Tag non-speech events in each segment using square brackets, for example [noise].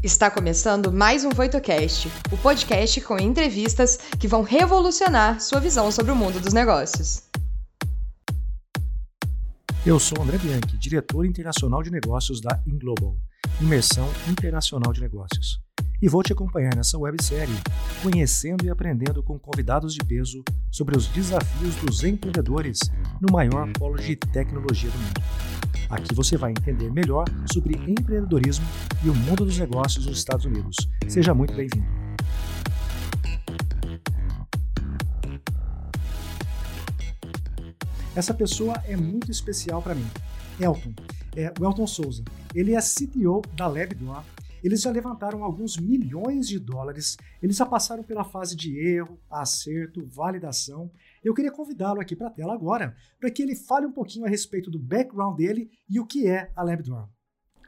Está começando mais um VoitoCast, o podcast com entrevistas que vão revolucionar sua visão sobre o mundo dos negócios. Eu sou André Bianchi, diretor internacional de negócios da Inglobal, Imersão Internacional de Negócios. E vou te acompanhar nessa websérie, conhecendo e aprendendo com convidados de peso sobre os desafios dos empreendedores no maior polo de tecnologia do mundo. Aqui você vai entender melhor sobre empreendedorismo e o mundo dos negócios nos Estados Unidos. Seja muito bem-vindo. Essa pessoa é muito especial para mim. Elton, é o Elton Souza. Ele é CTO da LabDoor. Eles já levantaram alguns milhões de dólares, eles já passaram pela fase de erro, acerto, validação eu queria convidá-lo aqui para a tela agora, para que ele fale um pouquinho a respeito do background dele e o que é a LabDorm.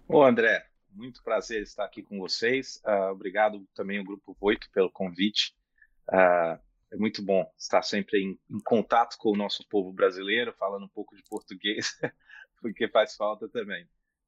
Ô André, muito prazer estar aqui com vocês. Uh, obrigado também ao Grupo Voito pelo convite. Uh, é muito bom estar sempre em, em, contato com o nosso povo brasileiro, falando um pouco de português, [laughs] porque faz falta também.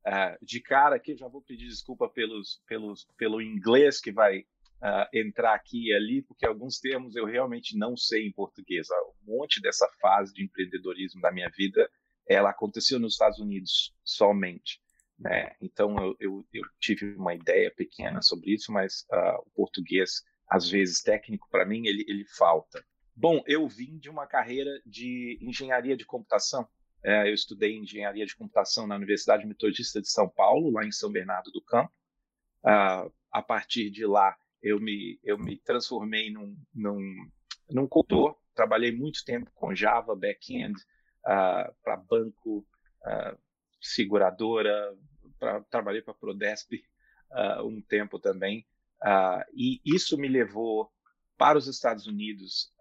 Uh, de cara aqui, já vou pedir desculpa pelos, pelos, pelo inglês que vai uh, entrar aqui e ali, porque alguns termos eu realmente não sei em português. Um monte dessa fase de empreendedorismo da minha vida, ela aconteceu nos Estados Unidos somente. Né? Então eu, eu, eu, tive uma ideia pequena sobre isso, mas uh, o português, às vezes técnico para mim, ele, ele falta. Bom, eu vim de uma carreira de engenharia de computação. É, eu estudei engenharia de computação na Universidade Metodista de São Paulo, lá em São Bernardo do Campo. Uh, a partir de lá, eu me, eu me transformei num, num, num consultor. Trabalhei muito tempo com Java, back-end, uh, para banco, uh, seguradora, pra, trabalhei para Prodesp uh, um tempo também. e isso me levou para os Estados Unidos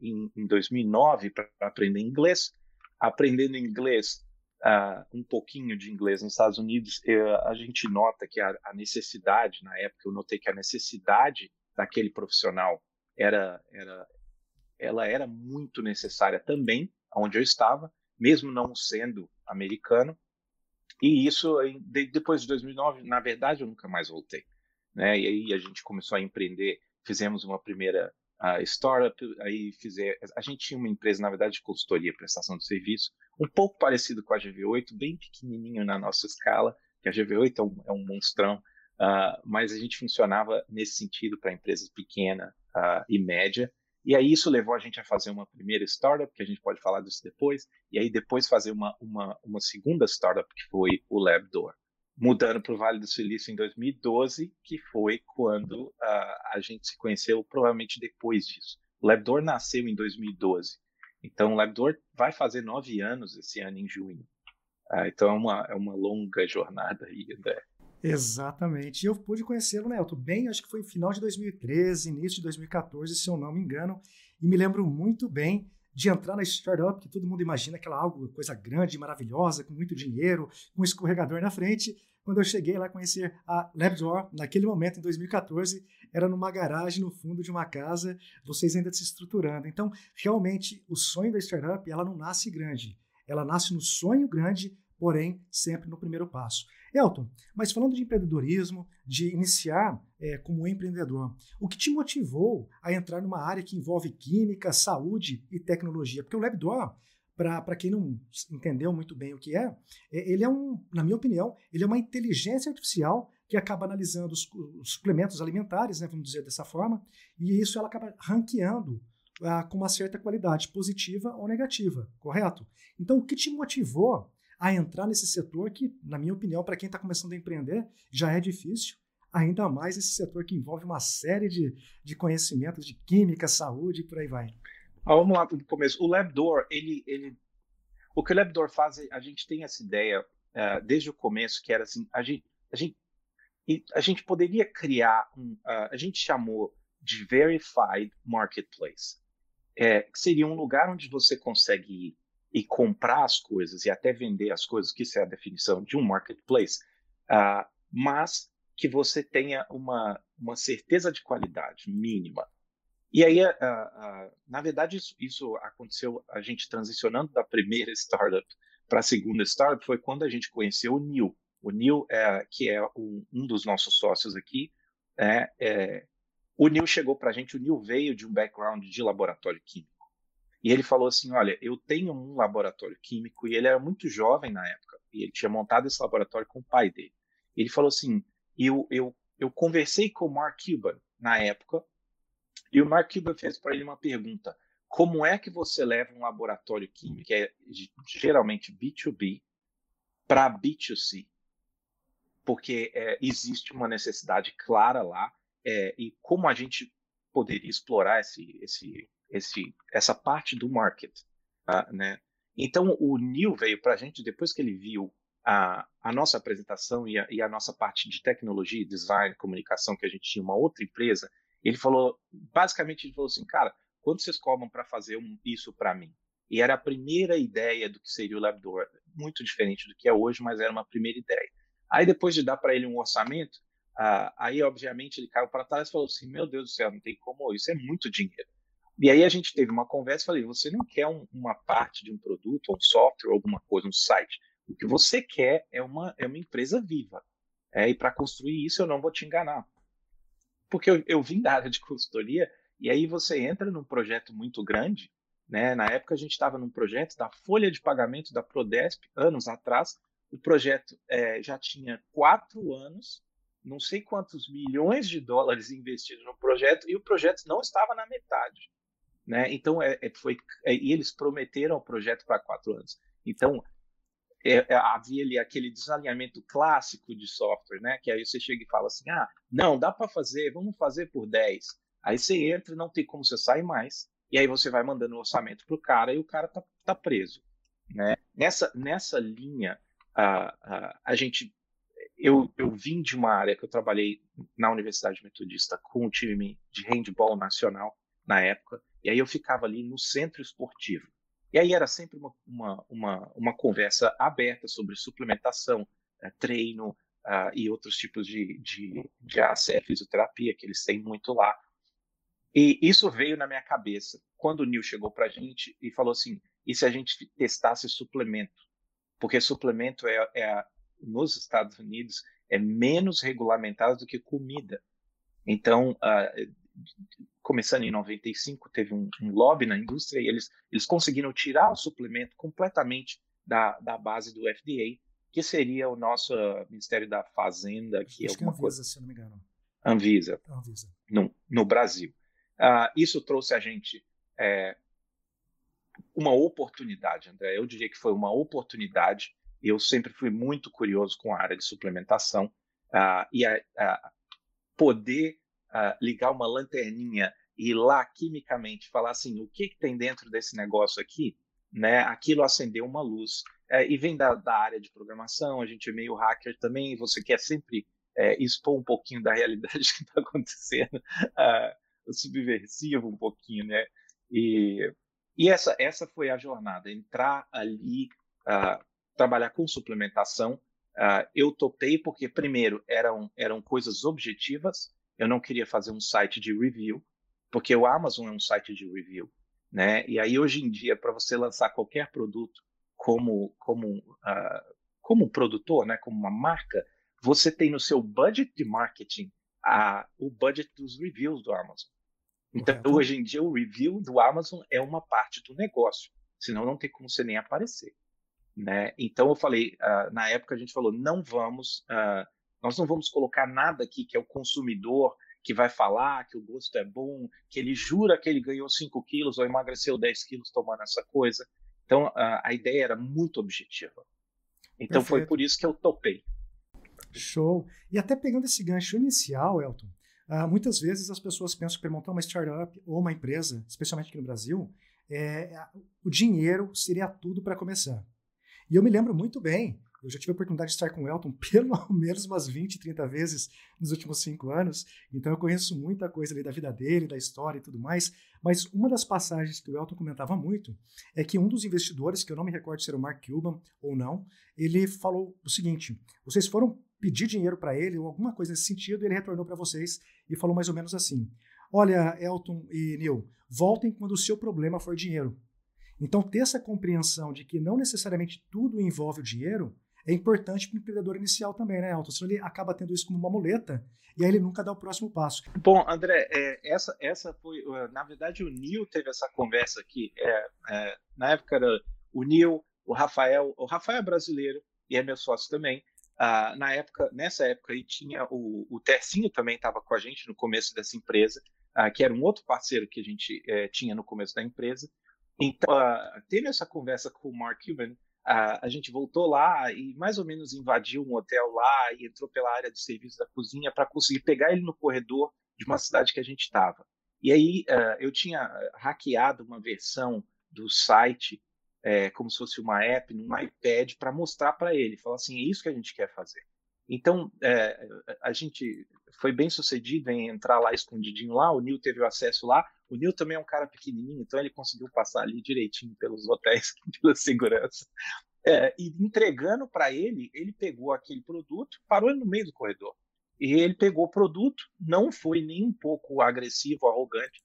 em, em 2009 para aprender inglês. Aprendendo inglês, uh, um pouquinho de inglês nos Estados Unidos, uh, a gente nota que a, a, necessidade, na época eu notei que a necessidade daquele profissional era, era, ela era muito necessária também, onde eu estava, mesmo não sendo americano. E isso, depois de 2009, na verdade, eu nunca mais voltei. Né? E aí a gente começou a empreender, fizemos uma primeira a startup, aí fizer, a gente tinha uma empresa, na verdade, de consultoria, prestação de serviço, um pouco parecido com a GV8, bem pequenininho na nossa escala, que a GV8 é um, é um monstrão, uh, mas a gente funcionava nesse sentido para empresas pequena uh, e média, e aí isso levou a gente a fazer uma primeira startup, que a gente pode falar disso depois, e aí depois fazer uma, uma, uma segunda startup, que foi o LabDoor mudando para o Vale do Silício em 2012, que foi quando uh, a gente se conheceu, provavelmente depois disso. O Labdor nasceu em 2012. Então, o Labdor vai fazer nove anos esse ano, em junho. Uh, então, é uma, é uma longa jornada aí, André. Exatamente. E eu pude conhecê-lo, né, bem, acho que foi final de 2013, início de 2014, se eu não me engano. E me lembro muito bem de entrar na startup, que todo mundo imagina aquela algo, coisa grande, maravilhosa, com muito dinheiro, com um escorregador na frente. Quando eu cheguei lá conhecer a LabDoor, naquele momento, em 2014, era numa garagem no fundo de uma casa, vocês ainda se estruturando. Então, realmente, o sonho da startup, ela não nasce grande. Ela nasce no sonho grande, porém, sempre no primeiro passo. Elton, mas falando de empreendedorismo, de iniciar é, como empreendedor, o que te motivou a entrar numa área que envolve química, saúde e tecnologia? Porque o LabDoor, para quem não entendeu muito bem o que é, é, ele é um, na minha opinião, ele é uma inteligência artificial que acaba analisando os, os suplementos alimentares, né, vamos dizer dessa forma, e isso ela acaba ranqueando ah, com uma certa qualidade, positiva ou negativa, correto? Então, o que te motivou a entrar nesse setor que, na minha opinião, para quem está começando a empreender, já é difícil, ainda mais esse setor que envolve uma série de, de conhecimentos de química, saúde e por aí vai. Ah, vamos lá do começo. O LabDoor, ele, ele, o que o LabDoor faz, a gente tem essa ideia uh, desde o começo, que era assim, a gente, a gente, a gente poderia criar, um, uh, a gente chamou de Verified Marketplace, é, que seria um lugar onde você consegue ir e comprar as coisas e até vender as coisas, que isso é a definição de um marketplace, uh, mas que você tenha uma, uma certeza de qualidade mínima. E aí, uh, uh, na verdade, isso, isso, aconteceu, a gente transicionando da primeira [laughs] startup para a segunda startup, foi quando a gente conheceu o Neil. O Neil, é, que é um, um, dos nossos sócios aqui, é, é o Neil chegou para a gente, o Neil veio de um background de laboratório químico. E ele falou assim: Olha, eu tenho um laboratório químico, e ele era muito jovem na época, e ele tinha montado esse laboratório com o pai dele. Ele falou assim: Eu, eu, eu conversei com o Mark Cuban na época, e o Mark Cuban fez para ele uma pergunta: Como é que você leva um laboratório químico, que é geralmente B2B, para B2C? Porque é, existe uma necessidade clara lá, é, e como a gente poderia explorar esse, esse esse, essa parte do market, uh, né? Então o Neil veio para a gente depois que ele viu a, a nossa apresentação e a, e a, nossa parte de tecnologia, design, comunicação que a gente tinha uma outra empresa. Ele falou, basicamente ele falou assim, cara, quanto vocês cobram para fazer um, isso para mim? E era a primeira ideia do que seria o Labdoor, muito diferente do que é hoje, mas era uma primeira ideia. Aí depois de dar para ele um orçamento, aí obviamente ele caiu para trás e falou assim, meu Deus do céu, não tem como, isso é muito dinheiro. E aí a gente teve uma conversa e falei, você não quer um, uma parte de um produto, um software, alguma coisa, um site. O que você quer é uma, é uma empresa viva. É, e para construir isso eu não vou te enganar. Porque eu, eu vim da área de consultoria e aí você entra num projeto muito grande. Né? Na época a gente estava num projeto da folha de pagamento da Prodesp, anos atrás. O projeto é, já tinha quatro anos, não sei quantos milhões de dólares investidos no projeto e o projeto não estava na metade. Né? Então, é, é, foi, é, e eles prometeram o projeto para quatro anos. Então, é, é, havia ali aquele desalinhamento clássico de software, né? que aí você chega e fala assim, ah, não, dá para fazer, vamos fazer por 10. Aí você entra, não tem como você sair mais, e aí você vai mandando o orçamento para o cara e o cara tá, tá preso. Né? Nessa, nessa linha, a, a, a gente eu, eu vim de uma área que eu trabalhei na Universidade Metodista com o time de handball nacional na época, e aí eu ficava ali no centro esportivo. E aí era sempre uma, uma, uma, uma conversa aberta sobre suplementação, é, treino uh, e outros tipos de, de, de ACE, fisioterapia, que eles têm muito lá. E isso veio na minha cabeça quando o Neil chegou para a gente e falou assim: e se a gente testasse suplemento? Porque suplemento é, é nos Estados Unidos é menos regulamentado do que comida. Então, uh, começando em 95, teve um, um, lobby na indústria e eles, eles conseguiram tirar o suplemento completamente da, da base do FDA, que seria o nosso uh, Ministério da Fazenda, que Acho é alguma que é Anvisa, coisa. se não me engano. Anvisa. Anvisa. No, no Brasil. Uh, isso trouxe a gente é, uma oportunidade, André. Eu diria que foi uma oportunidade. Eu sempre fui muito curioso com a área de suplementação uh, e a, a poder uh, ligar uma lanterninha e ir lá quimicamente falar assim, o que, que tem dentro desse negócio aqui, né? Aquilo acendeu uma luz. É, e vem da, da, área de programação, a gente é meio hacker também, você quer sempre é, expor um pouquinho da realidade [laughs] que está acontecendo, uh, subversivo um pouquinho, né? E, e essa, essa foi a jornada, entrar ali, uh, trabalhar com suplementação. Uh, eu topei porque, primeiro, eram, eram coisas objetivas, eu não queria fazer um site de review, porque o Amazon é um site de review, né? E aí hoje em dia para você lançar qualquer produto como como uh, como produtor, né? Como uma marca, você tem no seu budget de marketing a, o budget dos reviews do Amazon. Então okay. hoje em dia o review do Amazon é uma parte do negócio, senão não tem como você nem aparecer. Né? Então eu falei, uh, na época a gente falou, não vamos uh, nós não vamos colocar nada aqui que é o consumidor que vai falar que o gosto é bom, que ele jura que ele ganhou 5 quilos ou emagreceu 10 quilos tomando essa coisa. Então, a, a ideia era muito objetiva. Então, Perfeito. foi por isso que eu topei. Show. E até pegando esse gancho inicial, Elton, uh, muitas vezes as pessoas pensam que para montar uma startup ou uma empresa, especialmente aqui no Brasil, é, o dinheiro seria tudo para começar. E eu me lembro muito bem eu já tive a oportunidade de estar com o Elton [laughs] pelo menos umas 20, 30 vezes nos últimos cinco anos, então eu conheço muita coisa ali da vida dele, da história e tudo mais. Mas uma das passagens que o Elton comentava muito é que um dos investidores, que eu não me recordo se era o Mark Cuban ou não, ele falou o seguinte: vocês foram pedir dinheiro para ele ou alguma coisa nesse sentido, e ele retornou para vocês e falou mais ou menos assim: Olha, Elton e Neil, voltem quando o seu problema for dinheiro. Então, ter essa compreensão de que não necessariamente tudo envolve o dinheiro é importante para o empreendedor inicial também, né, Alton? Senão ele acaba tendo isso como uma muleta e aí ele nunca dá o próximo passo. Bom, André, é, essa, essa foi, na verdade, o Nil teve essa conversa aqui. É, é, na época era o Nil, o Rafael, o Rafael é brasileiro e é meu sócio também. Ah, na época, nessa época aí tinha o, o Tercinho também estava com a gente no começo dessa empresa, ah, que era um outro parceiro que a gente eh, tinha no começo da empresa. Então, ah, tendo essa conversa com o Mark Cuban, a gente voltou lá e mais ou menos invadiu um hotel lá e entrou pela área de serviço da cozinha para conseguir pegar ele no corredor de uma cidade que a gente estava. E aí eu tinha hackeado uma versão do site é, como se fosse uma app num iPad para mostrar para ele, falar assim, é isso que a gente quer fazer. Então, é, a gente foi bem sucedido em entrar lá escondidinho lá, o Nil teve o acesso lá, o Nil também é um cara pequenininho, então ele conseguiu passar ali direitinho pelos hotéis, [laughs] pela segurança. É, e entregando para ele, ele pegou aquele produto, parou no meio do corredor. E ele pegou o produto, não foi nem um pouco agressivo, arrogante.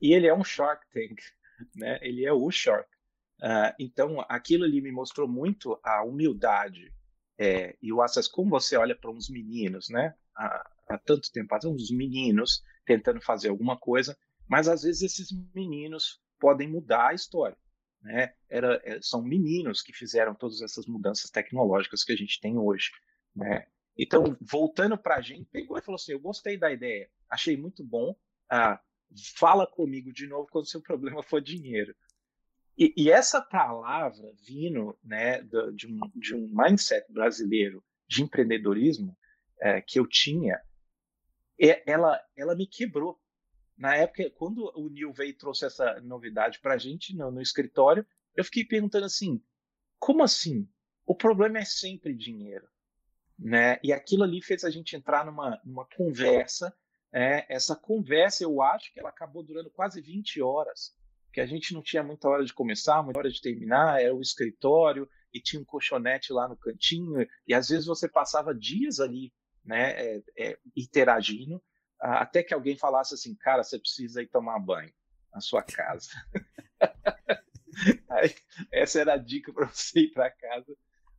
E ele é um Shark Tank, [laughs] né? Ele é o Shark. Uh, então, aquilo ali me mostrou muito a humildade é, e o acesso. Como você olha para uns meninos, né? Há, há tanto tempo atrás, uns meninos tentando fazer alguma coisa, mas às vezes esses meninos podem mudar a história. Né? Era, é, são meninos que fizeram todas essas mudanças tecnológicas que a gente tem hoje. Né? Então, voltando para a gente, pegou e falou assim: Eu gostei da ideia, achei muito bom. Ah, fala comigo de novo quando seu [laughs] problema for dinheiro. E, e essa palavra vindo né, de, um, de um mindset brasileiro de empreendedorismo é, que eu tinha, ela, ela me quebrou. Na época, quando o Neil veio e trouxe essa novidade para a gente no, no escritório, eu fiquei perguntando assim: como assim? O problema é sempre dinheiro. Né? E aquilo ali fez a gente entrar numa, numa conversa. É, essa conversa, eu acho que ela acabou durando quase 20 horas que a gente não tinha muita hora de começar, muita hora de terminar, era o escritório e tinha um colchonete lá no cantinho, e às vezes você passava dias ali, né, é, é, interagindo, até que alguém falasse assim, cara, você precisa ir tomar banho na sua casa. [laughs] Aí, essa era a dica para você ir para casa.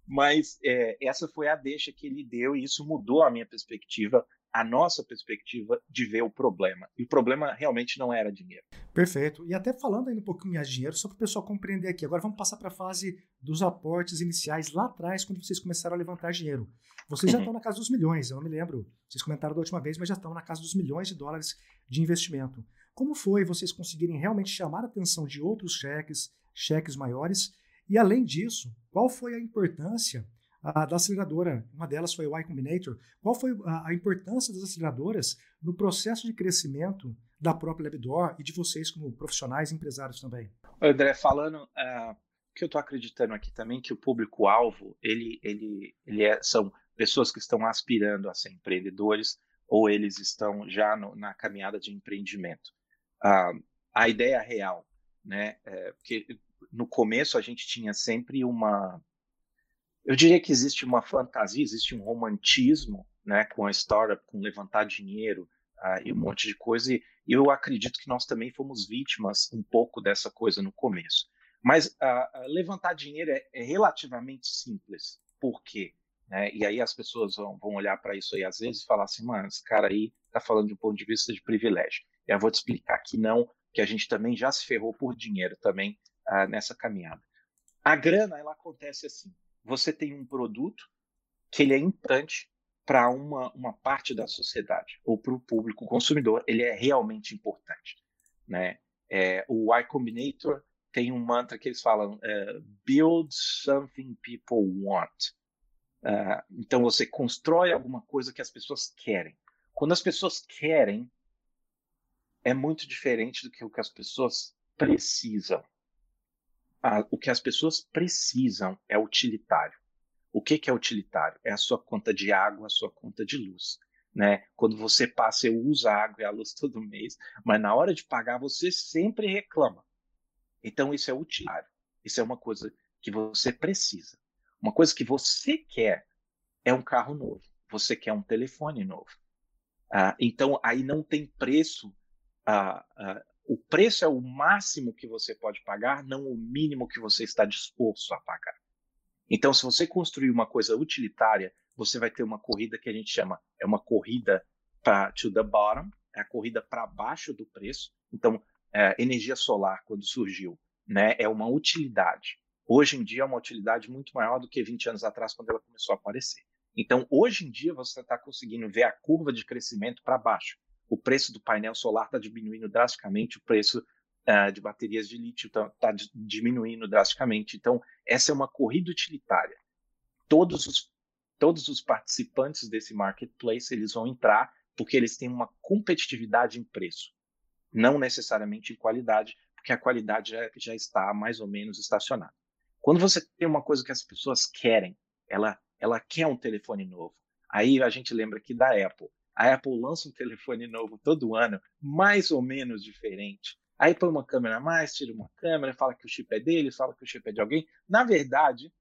Mas é, essa foi a deixa que ele deu e isso mudou a minha perspectiva a nossa perspectiva de ver o problema. E o problema realmente não era dinheiro. Perfeito. E até falando ainda um pouquinho de dinheiro, só para o pessoal compreender aqui. Agora vamos passar para a fase dos aportes iniciais lá atrás, quando vocês começaram a levantar dinheiro. Vocês já uhum. estão na casa dos milhões, eu não me lembro. Vocês comentaram da última vez, mas já estão na casa dos milhões de dólares de investimento. Como foi vocês conseguirem realmente chamar a atenção de outros cheques, cheques maiores? E além disso, qual foi a importância a, da aceleradora, uma delas foi o Y Combinator. Qual foi a, a, importância das aceleradoras no processo de crescimento da própria LabDoor e de vocês como profissionais e empresários também? André, falando, uh, que eu estou acreditando aqui também que o público-alvo, ele, ele, ele é, são pessoas que estão aspirando a ser empreendedores ou eles estão já no, na caminhada de empreendimento. Uh, a ideia real, né, é, porque no começo a gente tinha sempre uma eu diria que existe uma fantasia, existe um romantismo né, com a startup, com levantar dinheiro uh, e um monte de coisa, e eu acredito que nós também fomos vítimas um pouco dessa coisa no começo. Mas uh, levantar dinheiro é, é, relativamente simples. Por quê? Né? E aí as pessoas vão, vão olhar para isso aí às vezes e falar assim, mano, esse cara aí está falando de um ponto de vista de privilégio. Eu vou te explicar que não, que a gente também já se ferrou por dinheiro também uh, nessa caminhada. A grana, ela acontece assim você tem um produto que ele é importante para uma, uma parte da sociedade ou para o público consumidor, ele é realmente importante, né? É, o Y Combinator tem um mantra que eles falam é, build something people want. Uh, então você constrói alguma coisa que as pessoas querem. Quando as pessoas querem, é muito diferente do que o que as pessoas precisam a, o que as pessoas precisam é utilitário. O que, que é utilitário? É a sua conta de água, a sua conta de luz. Né? Quando você passa, eu uso a água e a luz [laughs] todo mês, mas na hora de pagar você sempre reclama. Então isso é utilitário. Isso é uma coisa que você precisa. Uma coisa que você quer é um carro novo. Você quer um telefone novo. Ah, então aí não tem preço ah, ah, o preço é o máximo que você pode pagar, não o mínimo que você está disposto a pagar. Então, se você construir uma coisa utilitária, você vai ter uma corrida que a gente chama, é uma corrida to the bottom, é a corrida para baixo do preço. Então, é, energia solar, quando surgiu, né, é uma utilidade. Hoje em dia é uma utilidade muito maior do que 20 anos atrás, quando ela começou a aparecer. Então, hoje em dia, você está conseguindo ver a curva de crescimento para baixo. O preço do painel solar está diminuindo drasticamente, o preço uh, de baterias de lítio está tá diminuindo drasticamente. Então, essa é uma corrida utilitária. Todos os, todos os participantes desse marketplace eles vão entrar porque eles têm uma competitividade em preço, não necessariamente em qualidade, porque a qualidade já, já está mais ou menos estacionada. Quando você tem uma coisa que as pessoas querem, ela, ela quer um telefone novo. Aí a gente lembra aqui da Apple. A Apple lança um telefone novo todo ano, mais ou menos diferente. Aí põe uma câmera a mais, tira uma câmera, fala que o chip é dele, fala que o chip é de alguém. Na verdade,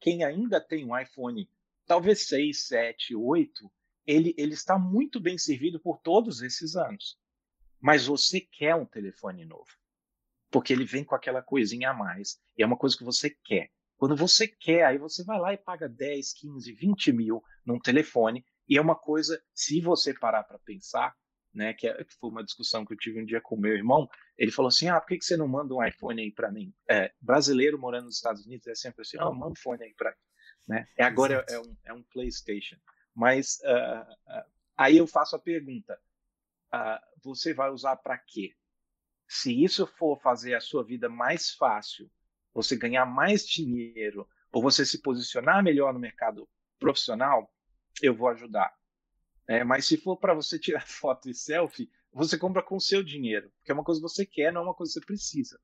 quem ainda tem um iPhone, talvez 6, 7, 8, ele, ele está muito bem servido por todos esses anos. Mas você quer um telefone novo. Porque ele vem com aquela coisinha a mais. E é uma coisa que você quer. Quando você quer, aí você vai lá e paga 10, 15, 20 mil num telefone. E é uma coisa, se você parar para pensar, né, que, é, que, foi uma discussão que eu tive um dia com meu irmão, ele falou assim, ah, por que, que você não manda um iPhone aí para mim? É, brasileiro morando nos Estados Unidos é sempre assim, ah, manda um iPhone aí para mim. Né? É, agora é, é, um, é um PlayStation. Mas uh, uh, aí eu faço a pergunta: uh, você vai usar para quê? Se isso for fazer a sua vida mais fácil, você ganhar mais dinheiro, ou você se posicionar melhor no mercado profissional, eu vou ajudar. É, mas se for para você tirar [laughs] foto e selfie, você compra com o seu dinheiro, porque é uma coisa que você quer, não é uma coisa que você precisa.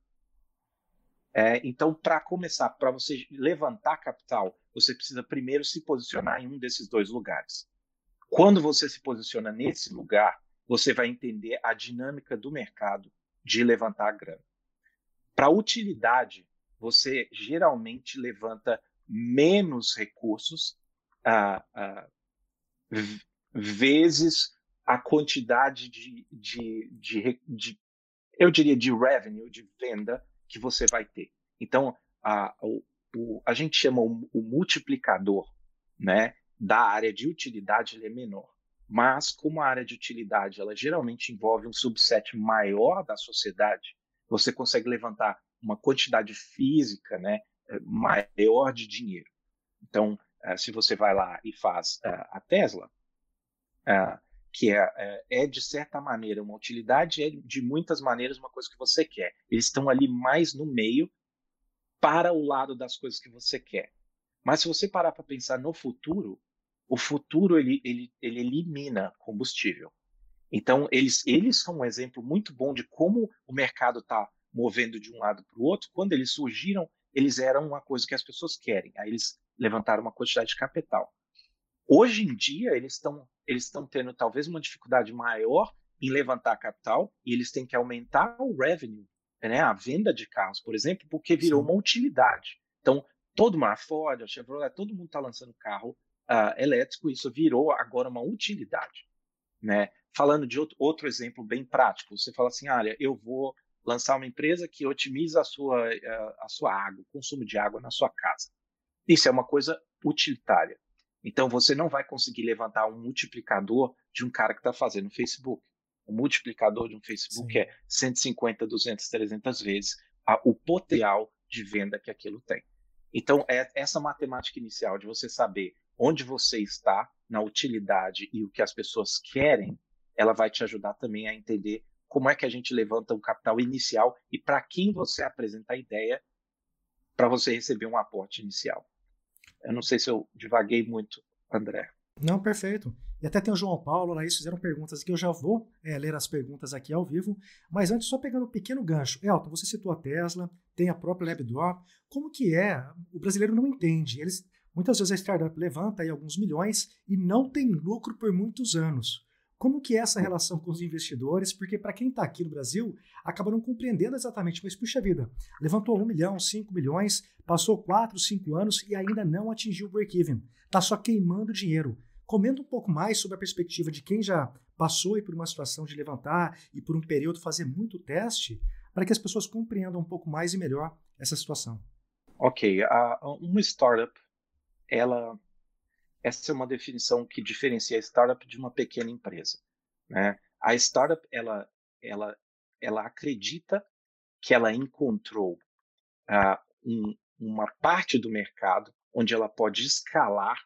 É, então, para começar, para você levantar capital, você precisa primeiro se posicionar em um desses dois lugares. Quando você se posiciona nesse lugar, você vai entender a dinâmica do mercado de levantar a grana. Para utilidade, você geralmente levanta menos recursos vezes a quantidade de, de, de, de, eu diria, de revenue, de venda que você vai ter. Então, a, o, o, a gente chama o, o, multiplicador né, da área de utilidade ele é menor. Mas, como a área de utilidade ela geralmente envolve um subset maior da sociedade, você consegue levantar uma quantidade física né, eh, maior de dinheiro. Então, uh, se você vai lá e faz uh, a Tesla, que é, é, de certa maneira uma utilidade, é de muitas maneiras uma coisa que você quer. Eles estão ali mais no meio para o lado das coisas que você quer. Mas se você parar para pensar no futuro, o futuro ele, ele, ele elimina combustível. Então, eles, eles são um exemplo muito bom de como o mercado está movendo de um lado para o outro. Quando eles surgiram, eles eram uma coisa que as pessoas querem. Aí eles levantaram uma quantidade de capital. Hoje em dia, eles estão eles estão tendo talvez uma dificuldade maior em levantar capital e eles têm que aumentar o revenue, né, a venda de carros, por exemplo, porque virou Sim. uma utilidade. Então, todo mundo, a Ford, a Chevrolet, todo mundo está lançando carro uh, elétrico, isso virou agora uma utilidade. Né? Falando de outro, outro exemplo bem prático, você fala assim, olha, eu vou lançar uma empresa que otimiza a sua, uh, a sua água, o consumo de água na sua casa. Isso é uma coisa utilitária. Então você não vai conseguir levantar um multiplicador de um cara que está fazendo Facebook. O multiplicador de um Facebook Sim. é 150, 200, 300 vezes a, o potencial de venda que aquilo tem. Então, é essa matemática inicial de você saber onde você está na utilidade e o que as pessoas querem, ela vai te ajudar também a entender como é que a gente levanta um capital inicial e para quem você apresenta a ideia para você receber um aporte inicial. Eu não sei se eu divaguei muito, André. Não, perfeito. E até tem o João Paulo, lá, eles fizeram perguntas aqui. Eu já vou é, ler as perguntas aqui ao vivo. Mas antes, só pegando um pequeno gancho. Elton, você citou a Tesla, tem a própria LabDoor. Como que é? O brasileiro não entende. Eles, muitas vezes a startup levanta aí alguns milhões e não tem lucro por muitos anos. Como que é essa relação com os investidores? Porque para quem está aqui no Brasil, acaba não compreendendo exatamente, mas puxa vida, levantou um milhão, cinco milhões, passou quatro, cinco anos e ainda não atingiu o break-even. Está só queimando dinheiro. Comenta um pouco mais sobre a perspectiva de quem já passou por uma situação de levantar e por um período fazer muito teste, para que as pessoas compreendam um pouco mais e melhor essa situação. Ok, uh, uma startup, ela, essa é uma definição que diferencia a startup de uma pequena empresa. Né? A startup, ela, ela, ela acredita que ela encontrou uh, um, uma parte do mercado onde ela pode escalar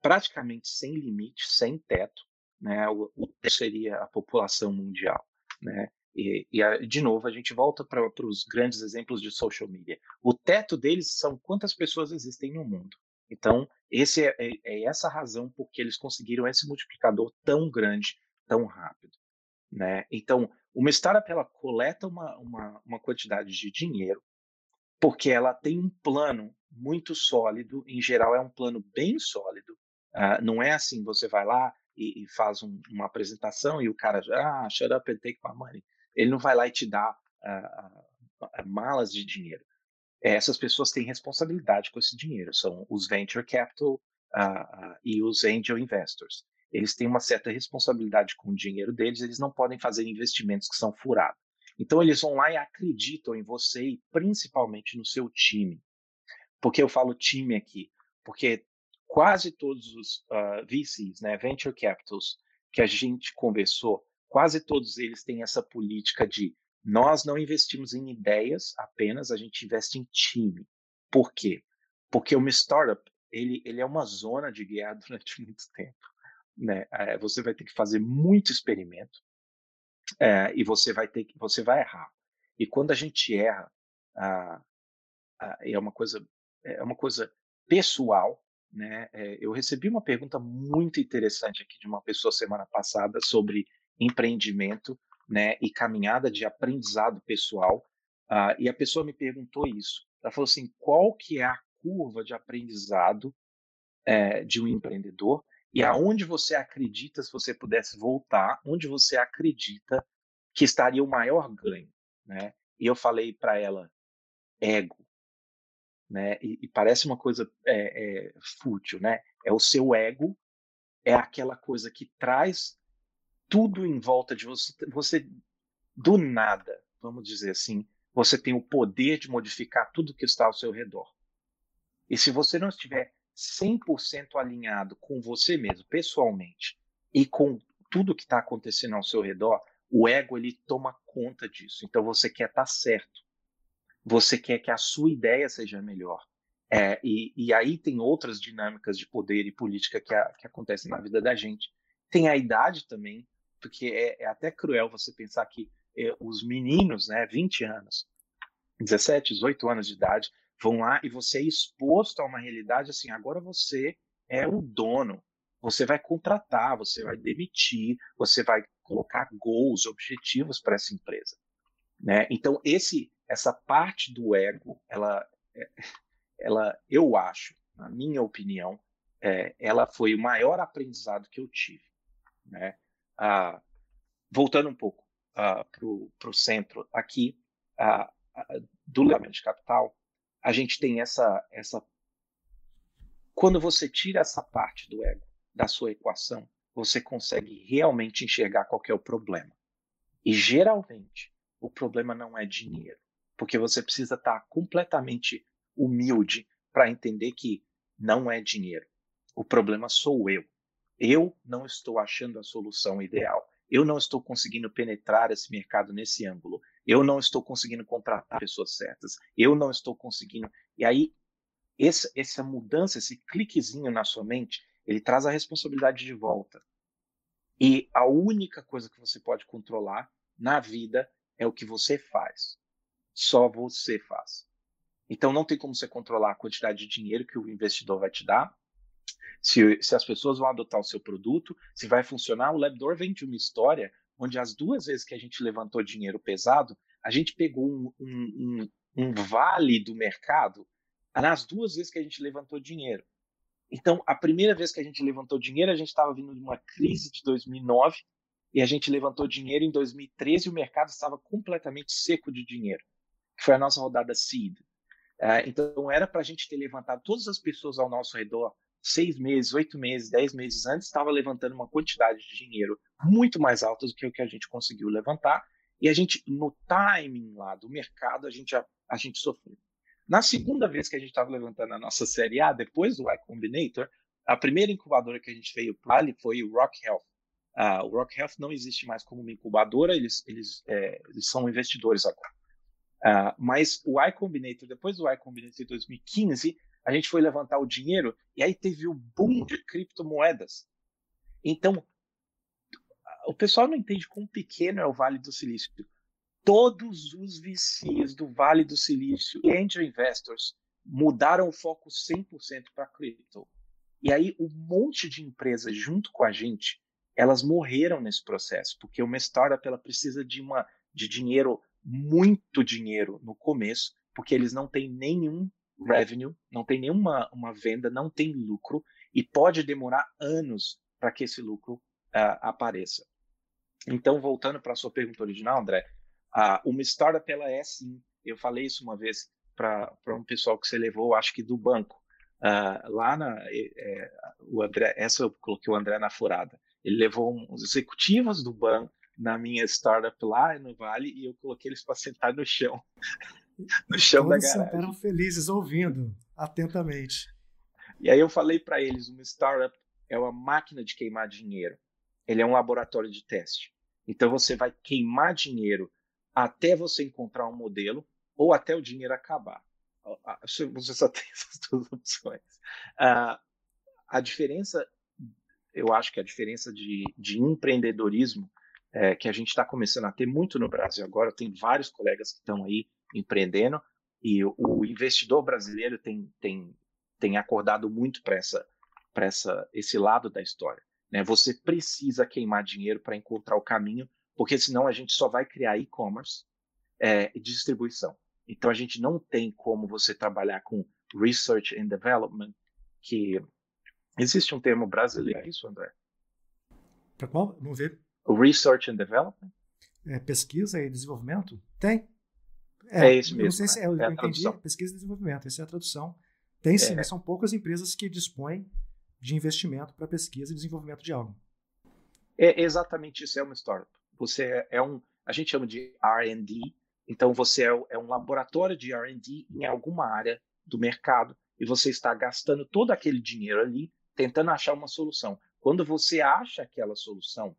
praticamente sem limite, sem teto, né? O, o seria a população mundial, né? E, e de novo, a gente volta para os grandes exemplos de social media. O teto deles são quantas pessoas existem no mundo. Então, esse é, é, é essa a razão por que eles conseguiram esse multiplicador tão grande, tão rápido. Né? Então, uma startup ela coleta uma, uma, uma quantidade de dinheiro porque ela tem um plano muito sólido, em geral é um plano bem sólido. Uh, não é assim, você vai lá e, e faz um, uma apresentação e o cara já, ah, shut up and take my money. Ele não vai lá e te dá uh, uh, malas de dinheiro. Essas pessoas têm responsabilidade com esse dinheiro, são os venture capital e os angel investors. Eles têm uma certa responsabilidade com o dinheiro deles, eles não podem fazer investimentos que são furados. Então eles vão lá e acreditam em você e principalmente no seu time. Por que eu falo time aqui? Porque quase todos os uh, VCs, né, venture capitals, que a gente conversou, quase todos eles têm essa política de nós não investimos em ideias apenas, a gente investe em time. Por quê? Porque uma startup, ele, ele é uma zona de guerra [laughs] durante muito tempo. Né? É, você vai ter que fazer muito experimento é, e você vai ter que, você vai errar. E quando a gente erra, ah, é uma coisa é uma coisa pessoal, né? É, eu recebi uma pergunta muito interessante aqui de uma pessoa semana passada sobre empreendimento, né, e caminhada de aprendizado pessoal. Uh, e a pessoa me perguntou isso. Ela falou assim: qual que é a curva de aprendizado é, de um empreendedor e aonde você acredita, se você pudesse voltar, onde você acredita que estaria o maior ganho, né? E eu falei para ela ego, né? E, e parece uma coisa é, é, fútil, né? É o seu ego, é aquela coisa que traz tudo em volta de você. Você, do nada, vamos dizer assim, você tem o poder de modificar tudo que está ao seu redor. E se você não estiver 100% alinhado com você mesmo, pessoalmente, e com tudo que está acontecendo ao seu redor, o ego ele toma conta disso. Então você quer estar tá certo. Você quer que a sua ideia seja melhor. É, e, e, aí tem outras dinâmicas de poder e política que, a, que acontecem na vida da gente. Tem a idade também, porque é, é até cruel você pensar que é, os meninos, né, 20 anos, 17, 18 anos de idade, vão lá e você é exposto a uma realidade assim, agora você é o dono, você vai contratar, você vai demitir, você vai colocar goals, objetivos para essa empresa, né? Então esse essa parte do ego, ela, é, [laughs] ela, eu acho, na minha opinião, é, ela foi o maior aprendizado que eu tive, né? Ah, voltando um pouco ah, para o centro aqui ah, do levantamento de capital, a gente tem essa, essa. Quando você tira essa parte do ego da sua equação, você consegue realmente enxergar qual é o problema. E geralmente, o problema não é dinheiro porque você precisa estar completamente humilde para entender que não é dinheiro. O problema sou eu. Eu não estou achando a solução ideal. Eu não estou conseguindo penetrar esse mercado nesse ângulo. Eu não estou conseguindo contratar pessoas certas. Eu não estou conseguindo. E aí, essa, essa mudança, esse cliquezinho na sua mente, ele traz a responsabilidade de volta. E a única coisa que você pode controlar na vida é o que você faz só você faz. Então não tem como você controlar a quantidade de dinheiro que o investidor vai te dar, se, se as pessoas vão adotar o seu produto, se vai funcionar. O Labdoor vem de uma história onde as duas vezes que a gente levantou dinheiro pesado, a gente pegou um, um, um, um vale do mercado nas duas vezes que a gente levantou dinheiro. Então, a primeira vez que a gente levantou dinheiro, a gente estava vindo de uma crise de 2009 e a gente levantou dinheiro em 2013 e o mercado estava completamente seco de dinheiro que foi a nossa rodada Seed. É, então, era para a gente ter levantado todas as pessoas ao nosso redor seis meses, oito meses, dez meses antes, estava levantando uma quantidade de dinheiro muito mais alta do que o que a gente conseguiu levantar. E a gente, no timing lá do mercado, a gente, a, a gente sofreu. Na segunda vez que a gente estava levantando a nossa série A, depois do Y Combinator, a primeira incubadora que a gente veio para ali foi o Rock Health. Uh, o Rock Health não existe mais como uma incubadora, eles, eles, é, eles são investidores agora. Uh, mas o Y Combinator, depois do Y Combinator em 2015, a gente foi levantar o dinheiro e aí teve o boom de criptomoedas. Então, o pessoal não entende quão pequeno é o Vale do Silício. Todos os VCs do Vale do Silício e angel investors mudaram o foco 100% para cripto. E aí, um monte de empresas junto com a gente, elas morreram nesse processo, porque uma startup ela precisa de, uma, de dinheiro, muito dinheiro no começo, porque eles não têm nenhum revenue, não tem nenhuma uma venda, não tem lucro, e pode demorar anos para que esse lucro uh, apareça. Então, voltando para a sua pergunta original, André, uh, uma startup ela é sim. Eu falei isso uma vez para um pessoal que você levou, acho que do banco. Uh, lá na é, o André, essa eu coloquei o André na furada. Ele levou uns executivos do banco na minha startup lá no Vale e eu coloquei eles para sentar no chão, no chão Todos da garagem. sentaram felizes ouvindo atentamente. E aí eu falei para eles, uma startup é uma máquina de queimar dinheiro. Ele é um laboratório de teste. Então você vai queimar dinheiro até você encontrar um modelo ou até o dinheiro acabar. Você só [laughs] tem essas duas opções. Uh, a diferença, eu acho que a diferença de, de empreendedorismo é, que a gente está começando a ter muito no Brasil agora, tem vários colegas que estão aí empreendendo e o, investidor brasileiro tem, tem, tem acordado muito para essa, essa, esse lado da história. Né? Você precisa queimar dinheiro para encontrar o caminho, porque senão a gente só vai criar e-commerce é, e distribuição. Então a gente não tem como você trabalhar com research and development, que existe um termo brasileiro, é isso, André? Para qual? Vamos ver. Research and development? É, pesquisa e desenvolvimento? Tem. É, é isso mesmo. Não sei se é, eu é entendi. Pesquisa e desenvolvimento, essa é a tradução. Tem sim, é. mas são poucas empresas que dispõem de investimento para pesquisa e desenvolvimento de algo. É exatamente isso, é uma startup. Você é, é um, a gente chama de R&D, então você é, é um laboratório de R&D em alguma área do mercado e você está gastando todo aquele dinheiro ali tentando achar uma solução. Quando você acha aquela solução,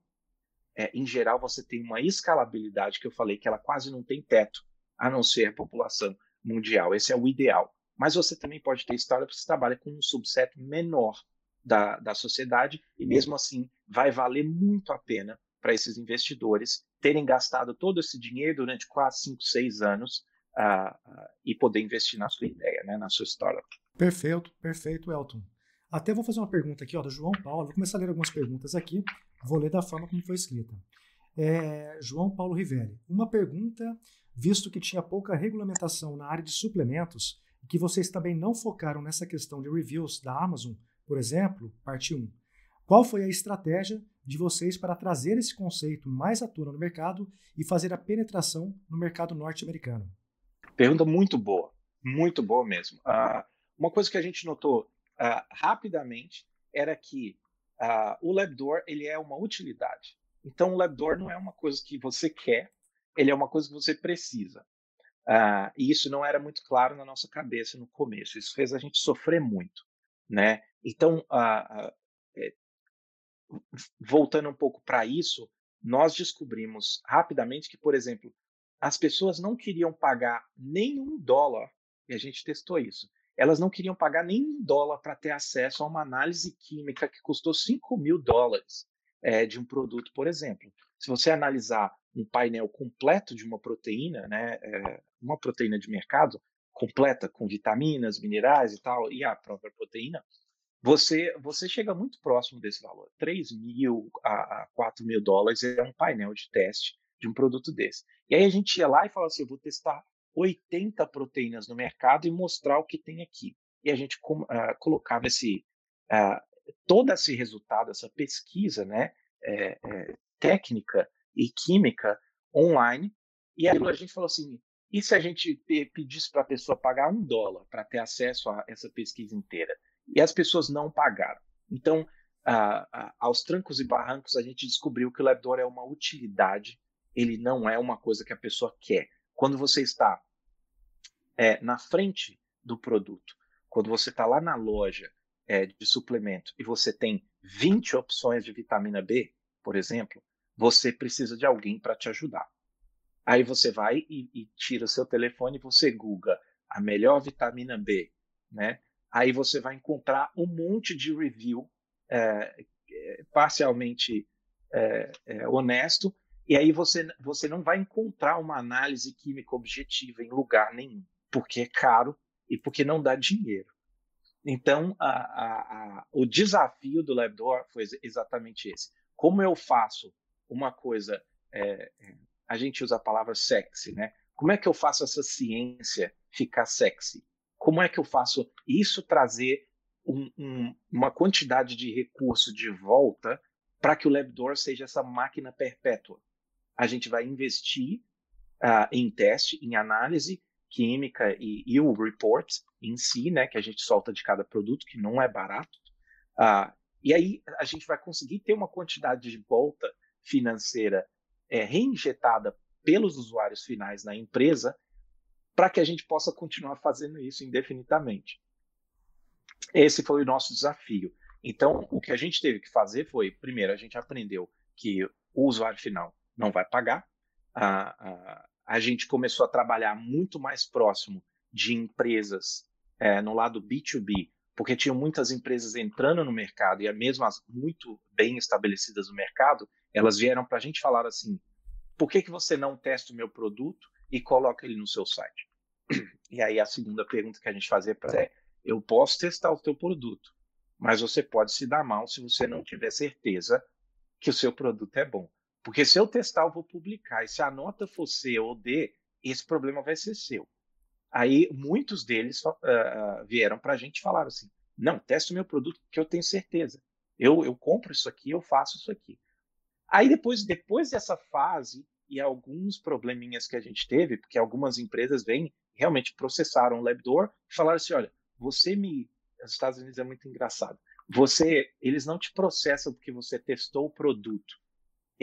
é, em geral você tem uma escalabilidade que eu falei que ela quase não tem teto, a não ser a população mundial. Esse é o ideal. Mas você também pode ter startups que trabalham com um subset menor da, da sociedade e mesmo assim vai valer muito a pena para esses investidores terem gastado todo esse dinheiro durante 4, 5, 6 anos uh, uh, e poder investir na sua ideia, né, na sua startup. Perfeito, perfeito, Elton. Até vou fazer uma pergunta aqui ó, do João Paulo. Vou começar a ler algumas perguntas aqui. Vou ler da forma como foi escrita. É, João Paulo Rivelli. Uma pergunta, visto que tinha pouca regulamentação na área de suplementos e que vocês também não focaram nessa questão de reviews da Amazon, por exemplo, parte 1. Qual foi a estratégia de vocês para trazer esse conceito mais à tona no mercado e fazer a penetração no mercado norte-americano? Pergunta muito boa, muito boa mesmo. Uh, uma coisa que a gente notou uh, rapidamente era que uh, o LabDoor ele é uma utilidade. Então, o LabDoor não é uma coisa que você quer, ele é uma coisa que você precisa. e isso não era muito claro na nossa cabeça no começo. Isso fez a gente sofrer muito, né? Então, é, voltando um pouco para isso, nós descobrimos rapidamente que, por exemplo, as pessoas não queriam pagar nenhum dólar, e a gente testou isso, elas não queriam pagar nenhum dólar para ter acesso a uma análise química que custou 5 mil dólares é, de um produto, por exemplo. Se você analisar um painel completo de uma proteína, né, é, uma proteína de mercado, completa com vitaminas, minerais e tal, e a própria proteína, você, você chega muito próximo desse valor. 3 mil a, a 4 mil dólares é um painel de teste de um produto desse. E aí a gente ia lá e falava assim: eu vou testar 80 proteínas no mercado e mostrar o que tem aqui. E a gente uh, colocava esse, uh, todo esse resultado, essa pesquisa né, é, é, técnica e química online. E aí a gente falou assim: e se a gente pedisse para a pessoa pagar um dólar para ter acesso a essa pesquisa inteira? e as pessoas não pagaram. Então, aos trancos e barrancos, a gente descobriu que o LabDoor é uma utilidade, ele não é uma coisa que a pessoa quer. Quando você está é, na frente do produto. Quando você está lá na loja é, de suplemento e você tem 20 opções de vitamina B, por exemplo, você precisa de alguém para te ajudar. Aí você vai e, e tira seu telefone e você google a melhor vitamina B, né? Aí você vai encontrar um monte de review é, é parcialmente é, é, honesto, e aí você, você não vai encontrar uma análise química objetiva em lugar nenhum, porque é caro e porque não dá dinheiro. Então, a, a, a, o desafio do LabDoor foi exatamente esse. Como eu faço uma coisa, é, é, a gente usa a palavra sexy, né? Como é que eu faço essa ciência ficar sexy? Como é que eu faço isso trazer um, um, uma quantidade de recurso de volta para que o LabDoor seja essa máquina perpétua? A gente vai investir uh, em teste, em análise química e, e, o report em si, né, que a gente solta de cada produto, que não é barato. Uh, e aí a gente vai conseguir ter uma quantidade de volta financeira é, reinjetada pelos usuários finais na empresa para que a gente possa continuar fazendo isso indefinidamente. Esse foi o nosso desafio. Então, o que a gente teve que fazer foi, primeiro, a gente aprendeu que o usuário final não vai pagar. A gente começou a trabalhar muito mais próximo de empresas é, no lado B2B, porque tinham muitas empresas entrando no mercado e mesmo as muito bem estabelecidas no mercado, elas vieram para a gente falar assim: por que, que você não testa o meu produto e coloca ele no seu site? E aí a segunda pergunta que a gente fazia para é: eu posso testar o teu produto, mas você pode se dar mal se você não tiver certeza que o seu produto é bom. Porque se eu testar, eu vou publicar. E se a nota for C ou D, esse problema vai ser seu. Aí muitos deles uh, vieram para a gente e falaram assim: não, teste o meu produto que eu tenho certeza. Eu, eu compro isso aqui, eu faço isso aqui. Aí depois, depois dessa fase e alguns probleminhas que a gente teve, porque algumas empresas vêm realmente processaram o LabDoor e falaram assim: olha, você me. Os Estados Unidos é muito engraçado. Você, eles não te processam porque você testou o produto,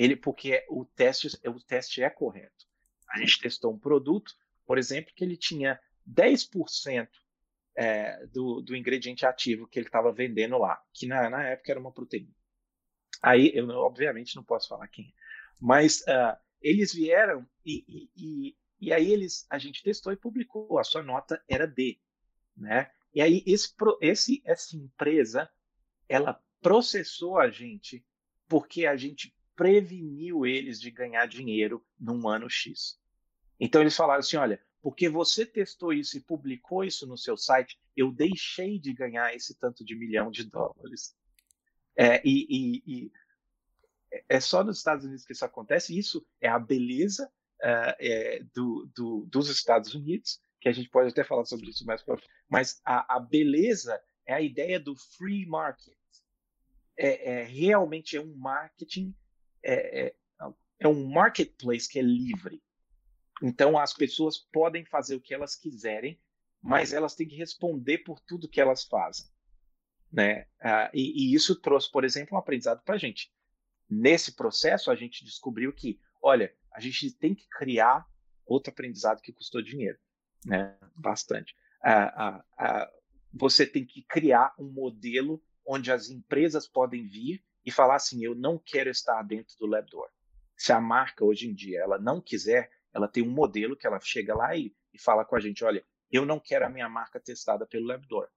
ele porque o teste, o teste é correto. A gente testou um produto, por exemplo, que ele tinha 10% é, do, do ingrediente ativo que ele estava vendendo lá, que na, na época era uma proteína. Aí eu obviamente não posso falar quem, mas uh, eles vieram e, e, e, e, aí eles a gente testou e publicou. A sua nota era D, né? E aí esse, esse essa empresa ela processou a gente porque a gente preveniu eles de ganhar dinheiro num ano X. Então eles falaram assim, olha, porque você testou isso e publicou isso no seu site, eu deixei de ganhar esse tanto de milhão de dólares. É, e, e, e, é só nos Estados Unidos que isso acontece. Isso é a beleza uh, é, do, do, dos Estados Unidos, que a gente pode até falar sobre isso mais para Mas a, a, beleza é a ideia do free market. É, é realmente é um marketing, é, é, é um marketplace que é livre. Então as pessoas podem fazer o que elas quiserem, mas elas têm que responder por tudo que elas fazem. Né? Ah, e, e, isso trouxe, por exemplo, um aprendizado para a gente. Nesse processo, a gente descobriu que, olha, a gente tem que criar outro aprendizado que custou dinheiro, né? Bastante. Ah, ah, ah, você tem que criar um modelo onde as empresas podem vir e falar assim: eu não quero estar dentro do LabDoor. Se a marca hoje em dia ela não quiser, ela tem um modelo que ela chega lá e, e fala com a gente: olha, eu não quero a minha marca testada pelo LabDoor.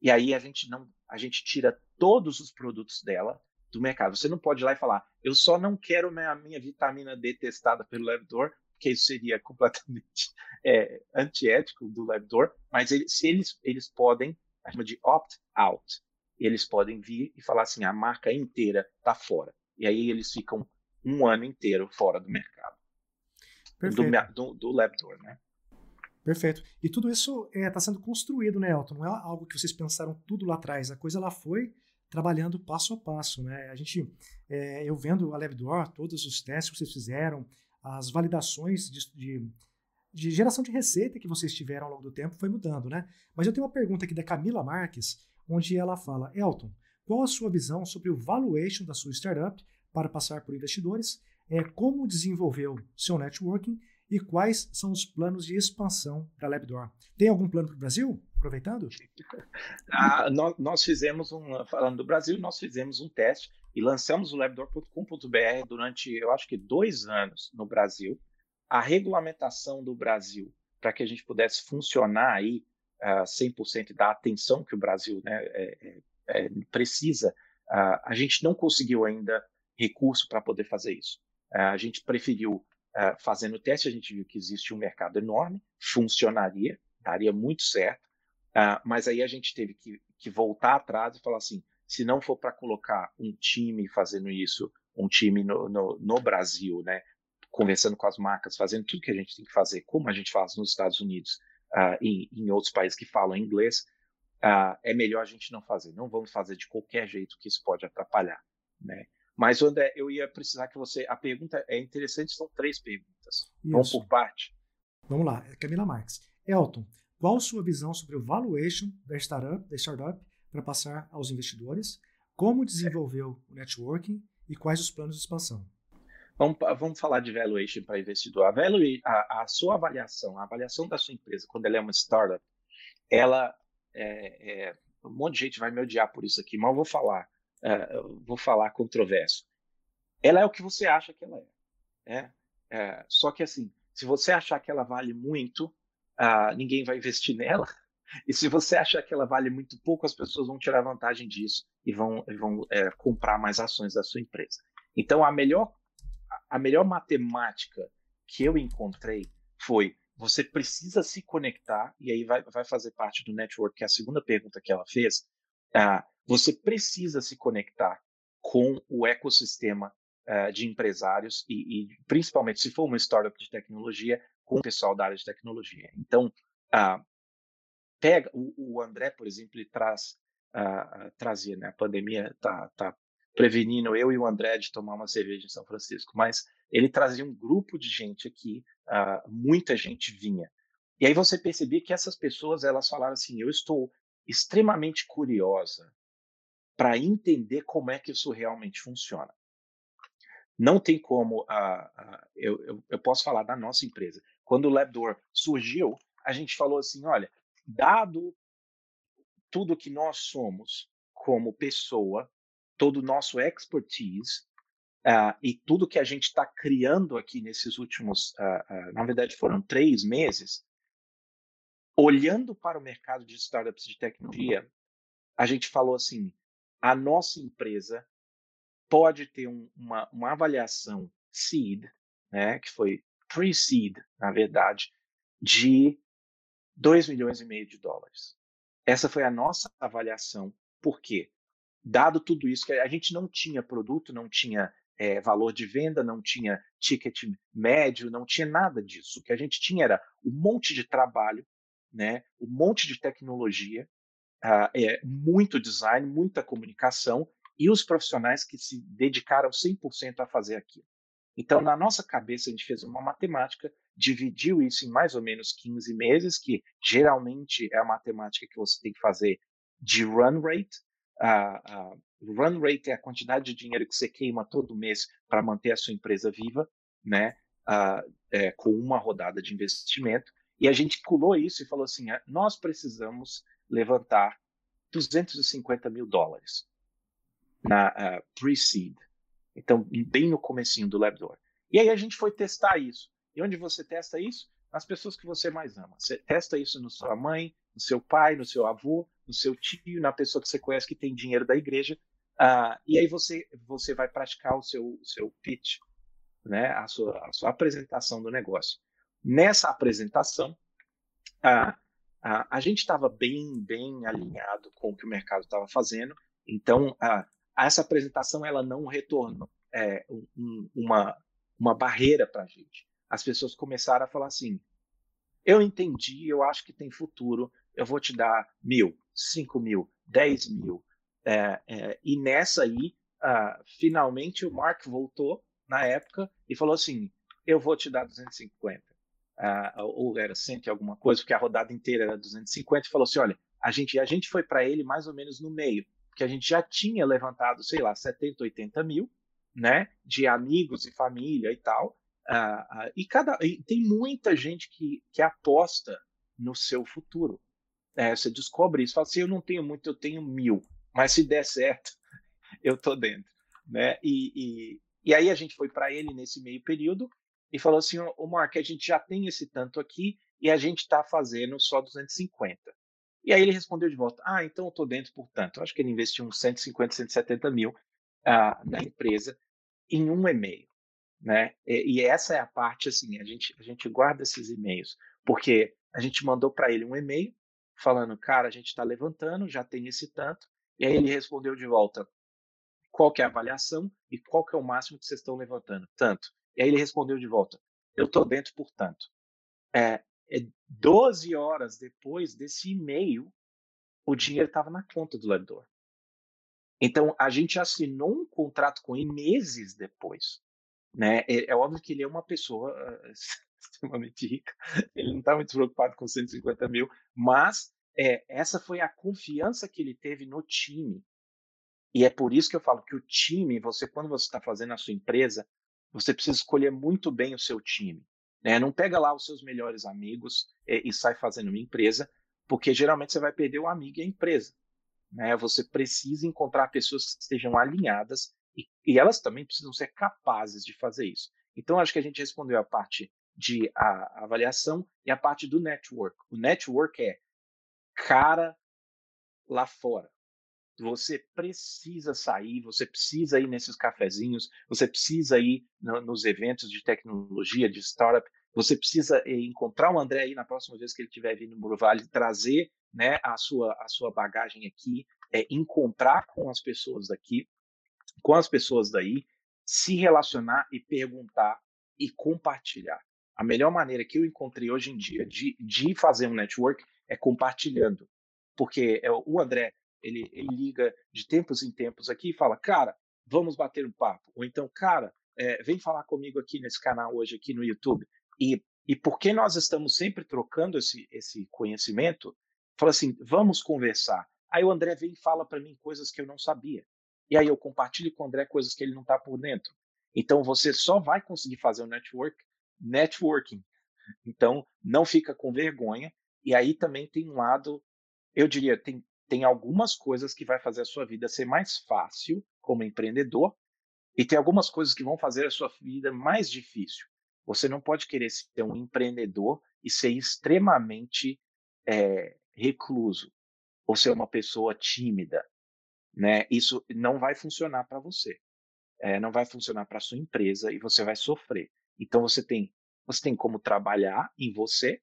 E aí a gente não, a gente tira todos os produtos dela do mercado. Você não pode ir lá e falar, eu só não quero a minha vitamina D testada pelo Labdoor, porque isso seria completamente [laughs] é, antiético do Labdoor, mas se eles, eles podem, a chama de opt-out, eles podem vir e falar assim, a marca inteira está fora. E aí eles ficam um ano inteiro fora do mercado. Perfeito. Do, do, do Labdoor, né? Perfeito. E tudo isso está é, tá sendo construído, né, Elton? Não é algo que vocês pensaram tudo lá atrás. A coisa lá foi trabalhando passo a passo, né? A gente, é, eu vendo a LabDoor, todos os testes que vocês fizeram, as validações de, de, de, geração de receita que vocês tiveram ao longo do tempo foi mudando, né? Mas eu tenho uma pergunta aqui da Camila Marques, onde ela fala, Elton, qual a sua visão sobre o valuation da sua startup para passar por investidores? É, como desenvolveu seu networking E quais são os planos de expansão da LabDoor? Tem algum plano para o Brasil? Aproveitando? [laughs] Ah, nós, nós, fizemos um, falando do Brasil, nós fizemos um teste e lançamos o labdoor.com.br durante, eu acho que dois anos no Brasil. A regulamentação do Brasil para que a gente pudesse funcionar aí uh, 100% da atenção que o Brasil né, é, é, é precisa, uh, a gente não conseguiu ainda recurso para poder fazer isso. Uh, a gente preferiu, fazendo o teste, a gente viu que existe um mercado enorme, funcionaria, daria muito certo, mas aí a gente teve que, que voltar atrás e falar assim, se não for para colocar um time fazendo isso, um time no, no, no Brasil, né, conversando com as marcas, fazendo tudo que a gente tem que fazer, como a gente faz nos Estados Unidos uh, e em outros países que falam inglês, uh, é melhor a gente não fazer. Não vamos fazer de qualquer jeito que isso pode atrapalhar, né? Mas, André, eu ia precisar que você... A pergunta é interessante, são três perguntas. Isso. Vamos por parte. Vamos lá, Camila Marques. Elton, qual sua visão sobre o valuation da startup, da startup para passar aos investidores? Como desenvolveu o networking e quais os planos de expansão? Vamos, vamos falar de valuation para investidor. A, value, a, a, sua avaliação, a avaliação da sua empresa, quando ela é uma startup, ela. É, é, um monte de gente vai me odiar por isso aqui, mas eu vou falar. É, vou falar controverso. Ela é o que você acha que ela é. Né? é só que, assim, se você achar que ela vale muito, uh, ninguém vai investir nela. E se você achar que ela vale muito pouco, as pessoas vão tirar vantagem disso e vão, vão é, comprar mais ações da sua empresa. Então, a melhor a melhor matemática que eu encontrei foi você precisa se conectar, e aí vai, vai fazer parte do network, que é a segunda pergunta que ela fez. Uh, você precisa se conectar com o ecossistema uh, de empresários e, e, principalmente, se for uma startup de tecnologia, com o pessoal da área de tecnologia. Então, uh, pega o, o, André, por exemplo, ele traz, trazia, né? A pandemia está tá prevenindo eu e o André de tomar uma cerveja em São Francisco, mas ele trazia um grupo de gente aqui, uh, muita gente vinha. E aí você percebia que essas pessoas, elas falaram assim, eu estou extremamente curiosa para entender como é que isso realmente funciona. Não tem como, uh, uh, eu, eu, eu, posso falar da nossa empresa. Quando o LabDoor surgiu, a gente falou assim, olha, dado tudo que nós somos como pessoa, todo o nosso expertise uh, e tudo que a gente está criando aqui nesses últimos, uh, uh, na verdade foram três meses, olhando para o mercado de startups de tecnologia, a gente falou assim, a nossa empresa pode ter um, uma, uma avaliação seed, né, que foi pre-seed, na verdade, de 2 milhões e meio de dólares. Essa foi a nossa avaliação. Por quê? Dado tudo isso, que a gente não tinha produto, não tinha é, valor de venda, não tinha ticket médio, não tinha nada disso. O que a gente tinha era um monte de trabalho, né, um monte de tecnologia, uh, é, muito design, muita comunicação e os profissionais que se dedicaram 100% a fazer aquilo. Então, na nossa cabeça, a gente fez uma matemática, dividiu isso em mais ou menos 15 meses, que geralmente é a matemática que você tem que fazer de run rate, a, a run rate é a quantidade de dinheiro que você queima todo mês para manter a sua empresa viva, né? é, com uma rodada de investimento. E a gente pulou isso e falou assim: ah, nós precisamos levantar 250 mil dólares na uh, pre-seed. Então, bem no comecinho do LabDoor. E aí a gente foi testar isso. E onde você testa isso? Nas pessoas que você mais ama. Você testa isso na sua mãe, no seu pai, no seu avô, no seu tio, na pessoa que você conhece que tem dinheiro da igreja, uh, e aí você, você vai praticar o seu, seu pitch, né, a, sua, a sua apresentação do negócio. Nessa apresentação, uh, uh, a gente estava bem, bem alinhado com o que o mercado estava fazendo, então essa apresentação ela não retornou é, um, uma, uma barreira para a gente. As pessoas começaram a falar assim, eu entendi, eu acho que tem futuro, eu vou te dar mil, cinco mil, dez mil. É, é, e nessa aí, uh, finalmente o Mark voltou na época e falou assim: eu vou te dar 250. Uh, ou era 100 e alguma coisa, porque a rodada inteira era 250, e falou assim: olha, a gente, a gente foi para ele mais ou menos no meio, porque a gente já tinha levantado, sei lá, 70, 80 mil, né, de amigos e família e tal, Uh, uh, e, cada, e tem muita gente que, que aposta no seu futuro. É, você descobre isso, fala assim, eu não tenho muito, eu tenho mil, mas se der certo, [laughs] eu tô dentro, né? E, e, e aí a gente foi para ele nesse meio período e falou assim, o Mark, a gente já tem esse tanto aqui e a gente está fazendo só 250. E aí ele respondeu de volta, ah, então eu tô dentro por tanto. Eu acho que ele investiu uns 150, 170 mil uh, na empresa em um e-mail, né? E, e, essa é a parte assim, a gente a gente guarda esses e-mails porque a gente mandou para ele um e-mail falando, cara, a gente está levantando, já tem esse tanto, e aí ele respondeu de volta, qual que é a avaliação e qual que é o máximo que vocês estão levantando? Tanto. E aí ele respondeu de volta, eu estou dentro por tanto. É, é 12 horas depois desse e-mail, o dinheiro estava na conta do lendor. Então, a gente assinou um contrato com ele meses depois. Né? É, é óbvio que ele é uma pessoa extremamente rica, ele não está muito preocupado com 150 mil, mas é, essa foi a confiança que ele teve no time. E é por isso que eu falo que o time, você quando você está fazendo a sua empresa, você precisa escolher muito bem o seu time. Né? Não pega lá os seus melhores amigos e, e sai fazendo uma empresa, porque geralmente você vai perder o amigo e a empresa. Né? Você precisa encontrar pessoas que estejam alinhadas e, e, elas também precisam ser capazes de fazer isso. Então, acho que a gente respondeu a parte de a, avaliação e a parte do network. O network é cara lá fora. Você precisa sair, você precisa ir nesses cafezinhos, você precisa ir no, nos eventos de tecnologia, de startup, você precisa eh, encontrar o André aí na próxima vez que ele estiver vindo no Vale, trazer né, a, sua, a sua bagagem aqui, é, encontrar com as pessoas daqui, com as pessoas daí, se relacionar e perguntar e compartilhar. A melhor maneira que eu encontrei hoje em dia de, de fazer um network é compartilhando. Porque é, o André, ele, ele liga de tempos em tempos aqui e fala, cara, vamos bater um papo. Ou então, cara, é, vem falar comigo aqui nesse canal hoje, aqui no YouTube. E, e porque nós estamos sempre trocando esse, esse conhecimento, fala assim, vamos conversar. Aí o André vem e fala para mim coisas que eu não sabia. E aí eu compartilho com o André coisas que ele não está por dentro. Então você só vai conseguir fazer o network, networking. Então não fica com vergonha. E aí também tem um lado, eu diria, tem, tem algumas coisas que vai fazer a sua vida ser mais fácil como empreendedor e tem algumas coisas que vão fazer a sua vida mais difícil. Você não pode querer ser um empreendedor e ser extremamente é, recluso ou ser uma pessoa tímida, né? Isso não vai funcionar para você, é, não vai funcionar para sua empresa e você vai sofrer. Então você tem você tem como trabalhar em você.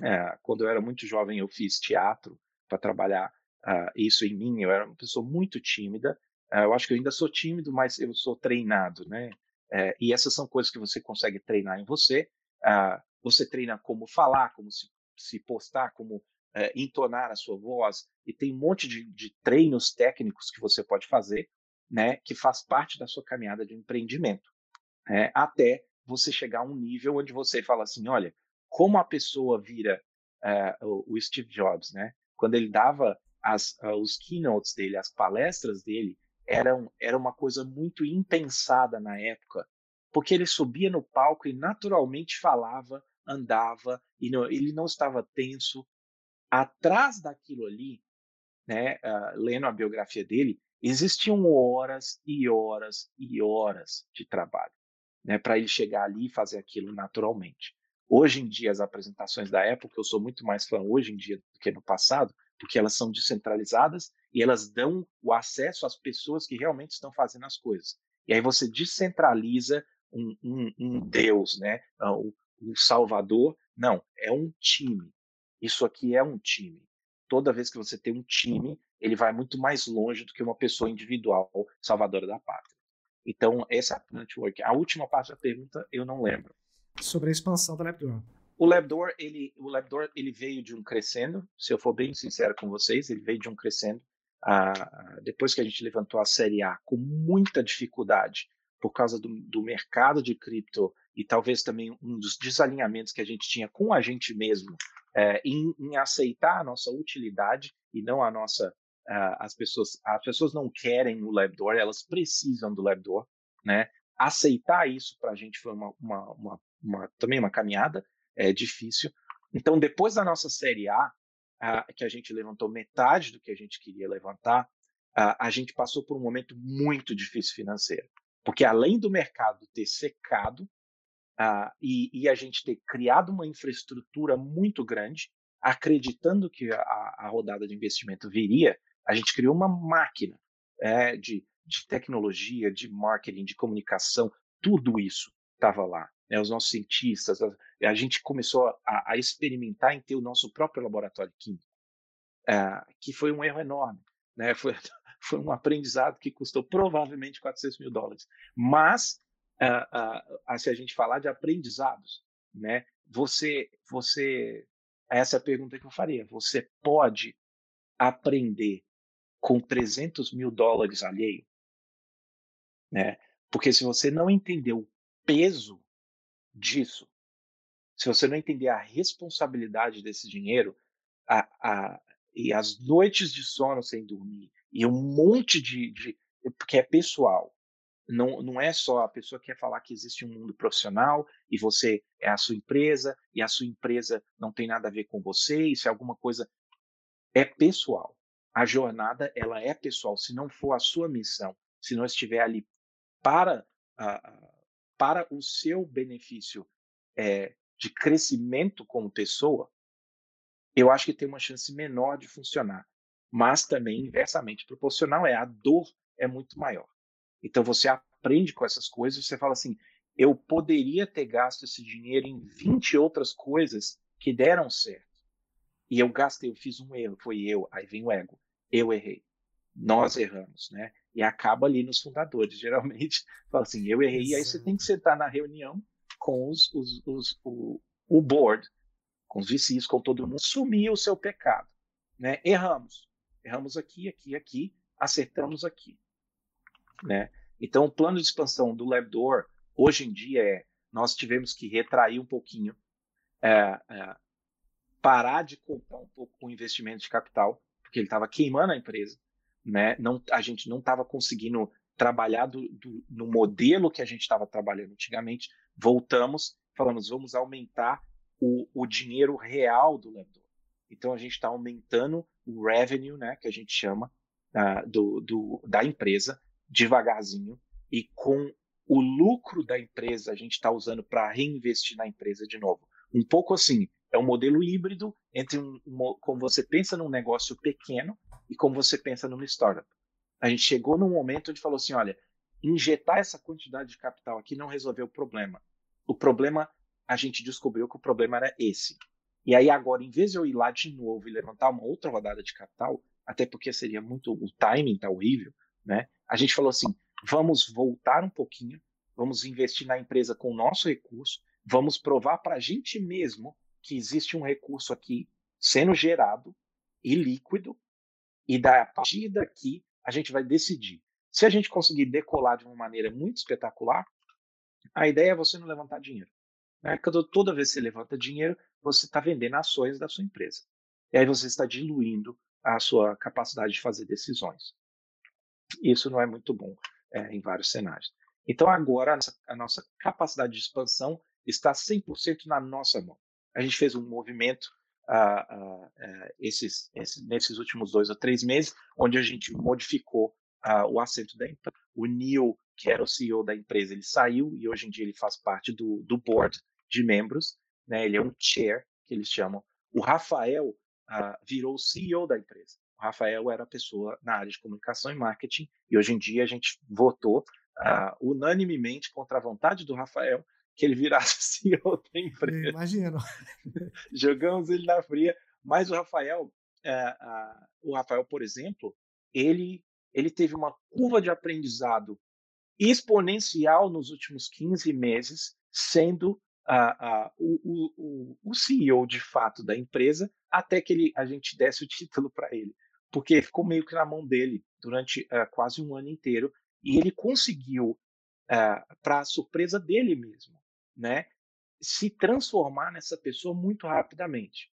É, quando eu era muito jovem eu fiz teatro para trabalhar uh, isso em mim. Eu era uma pessoa muito tímida. Uh, eu acho que eu ainda sou tímido, mas eu sou treinado, né? É, e essas são coisas que você consegue treinar em você. Uh, você treina como falar, como se, se postar, como é, entonar a sua voz, e tem um monte de, de, treinos técnicos que você pode fazer, né, que faz parte da sua caminhada de empreendimento, né, até você chegar a um nível onde você fala assim, olha, como a pessoa vira uh, o, Steve Jobs, né, quando ele dava as, uh, os keynotes dele, as palestras dele, eram, era uma coisa muito impensada na época, porque ele subia no palco e naturalmente falava, andava, e não, ele não estava tenso, atrás daquilo ali, né, uh, lendo a biografia dele, existiam horas e horas e horas de trabalho, né, para ele chegar ali e fazer aquilo naturalmente. Hoje em dia, as apresentações da época, eu sou muito mais fã hoje em dia do que no passado, porque elas são descentralizadas e elas dão o acesso às pessoas que realmente estão fazendo as coisas. E aí você descentraliza um, um, um Deus, né? Um, um Salvador. Não, é um time. Isso aqui é um time. Toda vez que você tem um time, ele vai muito mais longe do que uma pessoa individual salvadora da pátria. Então, essa é a network. A última parte da pergunta eu não lembro. Sobre a expansão da Labdoor. O Labdoor, ele, o Labdoor, ele veio de um crescendo. Se eu for bem sincero com vocês, ele veio de um crescendo. Ah, depois que a gente levantou a série A com muita dificuldade por causa do, do mercado de cripto e talvez também um dos desalinhamentos que a gente tinha com a gente mesmo é, em, em, aceitar a nossa utilidade e não a nossa. Uh, as pessoas as pessoas não querem o Labdoor, elas precisam do Labdoor, né? aceitar isso para a gente foi uma, uma, uma, uma, também uma caminhada é, difícil. Então, depois da nossa série A, que a gente levantou metade do que a gente queria levantar, a gente passou por um momento muito difícil financeiro. Porque além do mercado ter secado e, e, a gente ter criado uma infraestrutura muito grande, acreditando que a, a rodada de investimento viria, a gente criou uma máquina é, de, de tecnologia, de marketing, de comunicação, tudo isso estava lá. Né? Os nossos cientistas, a, a gente começou a, a, experimentar em ter o nosso próprio laboratório químico, é, que foi um erro enorme. Né? [laughs] Foi, foi um aprendizado que custou provavelmente 400 mil dólares. Mas, uh, se a gente falar de aprendizados, né, você, você, essa é a pergunta que eu faria. Você pode aprender com 300 mil dólares alheio? Né? Porque se você não entender o peso disso, se você não entender a responsabilidade desse dinheiro, a, a, e as noites de sono sem dormir, e um monte de, de porque é pessoal. Não, não é só a pessoa que quer falar que existe um mundo profissional e você é a sua empresa e a sua empresa não tem nada a ver com você, isso é alguma coisa. É pessoal. A jornada, ela é pessoal. Se não for a sua missão, se não estiver ali para, uh, para o seu benefício é, de crescimento como pessoa, eu acho que tem uma chance menor de funcionar mas também inversamente proporcional é a dor é muito maior. Então você aprende com essas coisas, você fala assim, eu poderia ter gasto esse dinheiro em 20 outras coisas que deram certo. E eu gastei, eu fiz um erro, foi eu, aí vem o ego. Eu errei. Nós erramos, né? E acaba ali nos fundadores, [laughs] geralmente, fala assim, eu errei, Exato. e aí você tem que sentar na reunião com os, os, os o, o board, com os VCs, com todo mundo, assumir o seu pecado, né? Erramos erramos aqui, aqui, aqui, acertamos aqui, né? Então, o plano de expansão do LabDoor, hoje em dia, é nós tivemos que retrair um pouquinho, é, é, parar de comprar um pouco o investimento de capital, porque ele estava queimando a empresa, né? Não, a gente não estava conseguindo trabalhar do, do, no modelo que a gente estava trabalhando antigamente. Voltamos, falamos, vamos aumentar o, o dinheiro real do LabDoor. Então, a gente está aumentando o revenue, né, que a gente chama, uh, do, do, da empresa, devagarzinho, e com o lucro da empresa a gente está usando para reinvestir na empresa de novo. Um pouco assim, é um modelo híbrido entre um, um, como você pensa num negócio pequeno e como você pensa numa startup. A gente chegou num momento onde falou assim, olha, injetar essa quantidade de capital aqui não resolveu o problema. O problema, a gente descobriu que o problema era esse. E aí agora, em vez de eu ir lá de novo e levantar uma outra rodada de capital, até porque seria muito o timing tá horrível, né? A gente falou assim, vamos voltar um pouquinho, vamos investir na empresa com o nosso recurso, vamos provar para a gente mesmo que existe um recurso aqui sendo gerado e líquido, e da, a partir daqui a gente vai decidir. Se a gente conseguir decolar de uma maneira muito espetacular, a ideia é você não levantar dinheiro. Né? Toda vez que você levanta dinheiro, você está vendendo ações da sua empresa. E aí você está diluindo a sua capacidade de fazer decisões. Isso não é muito bom é, em vários cenários. Então, agora, a nossa, capacidade de expansão está 100% na nossa mão. A gente fez um movimento uh, esses, esses, nesses últimos dois ou três meses, onde a gente modificou o assento da empresa. O Neil, que era o CEO da empresa, ele saiu e hoje em dia ele faz parte do, do board de membros né? Ele é um chair, que eles chamam. O Rafael virou o CEO da empresa. O Rafael era a pessoa na área de comunicação e marketing, e hoje em dia a gente votou unanimemente contra a vontade do Rafael que ele virasse [laughs] CEO da empresa. Imagino. [laughs] Jogamos ele na fria, mas o Rafael, uh, o Rafael, por exemplo, ele ele teve uma curva de aprendizado exponencial nos últimos 15 meses, sendo a, a, o, o, o, CEO de fato da empresa até que ele, a gente desse o título para ele, porque ficou meio que na mão dele durante uh, quase um ano inteiro e ele conseguiu, uh, eh, para surpresa dele mesmo, né, se transformar nessa pessoa muito rapidamente.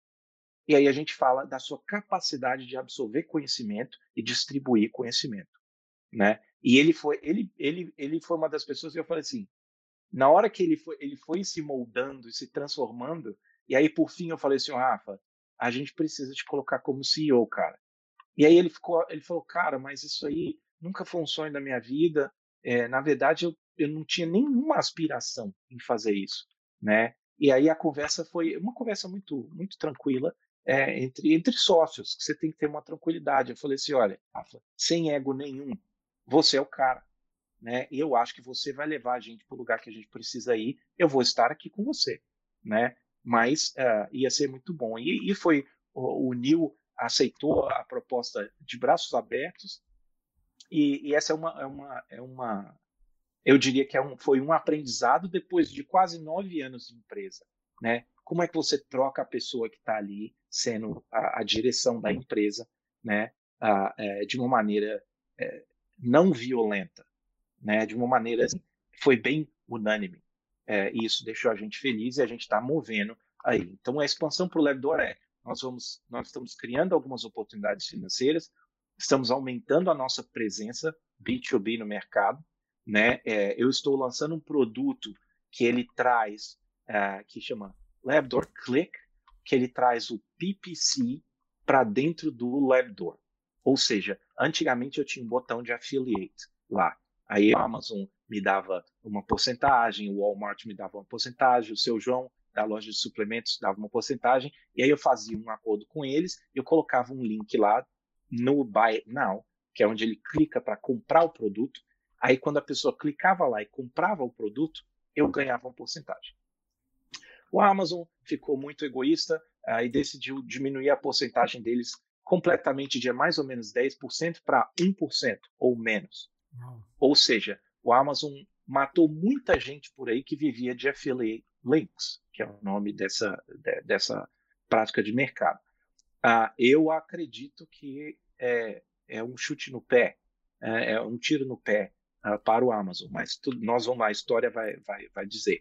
E aí a gente fala da sua capacidade de absorver conhecimento e distribuir conhecimento, né? E ele foi, ele, ele, ele foi uma das pessoas que eu falei assim, na hora que ele foi, ele foi se moldando e se transformando, e aí por fim eu falei assim, Rafa, a gente precisa te colocar como CEO, cara. E aí ele ficou, ele falou, cara, mas isso aí nunca foi um sonho da minha vida. É, na verdade, eu, eu não tinha nenhuma aspiração em fazer isso, né? E aí a conversa foi uma conversa muito, muito tranquila é, entre, entre sócios, que você tem que ter uma tranquilidade. Eu falei assim, olha, Rafa, sem ego nenhum, você é o cara, né? E eu acho que você vai levar a gente para o lugar que a gente precisa ir. Eu vou estar aqui com você, né? Mas uh, ia ser muito bom. E, e foi o, o Neil aceitou a proposta de braços abertos. E, e essa é uma, é uma, é uma, eu diria que é um, foi um aprendizado depois de quase nove anos de empresa, né? Como é que você troca a pessoa que está ali sendo a, a, direção da empresa, né? A, é, de uma maneira é, não violenta, né? De uma maneira assim, foi bem unânime. É, e isso deixou a gente feliz e a gente está movendo aí. Então a expansão para o Labdor é nós vamos, nós estamos criando algumas oportunidades financeiras, estamos aumentando a nossa presença B2B no mercado, né? É, eu estou lançando um produto que ele traz, uh, que chama Labdoor Click, que ele traz o PPC para dentro do Labdoor. Ou seja, antigamente eu tinha um botão de affiliate lá. Aí a Amazon me dava uma porcentagem, o Walmart me dava uma porcentagem, o seu João da loja de suplementos dava uma porcentagem, e aí eu fazia um acordo com eles, eu colocava um link lá no Buy Now, que é onde ele clica para comprar o produto. Aí quando a pessoa clicava lá e comprava o produto, eu ganhava uma porcentagem. O Amazon ficou muito egoísta uh, e decidiu diminuir a porcentagem deles completamente de mais ou menos 10% para 1% ou menos. Ou seja, o Amazon matou muita gente por aí que vivia de affiliate links, que é o nome dessa, de, dessa prática de mercado. Uh, eu acredito que é, é, um chute no pé, é, é um tiro no pé uh, para o Amazon, mas nós vamos lá, a história vai, vai, vai dizer.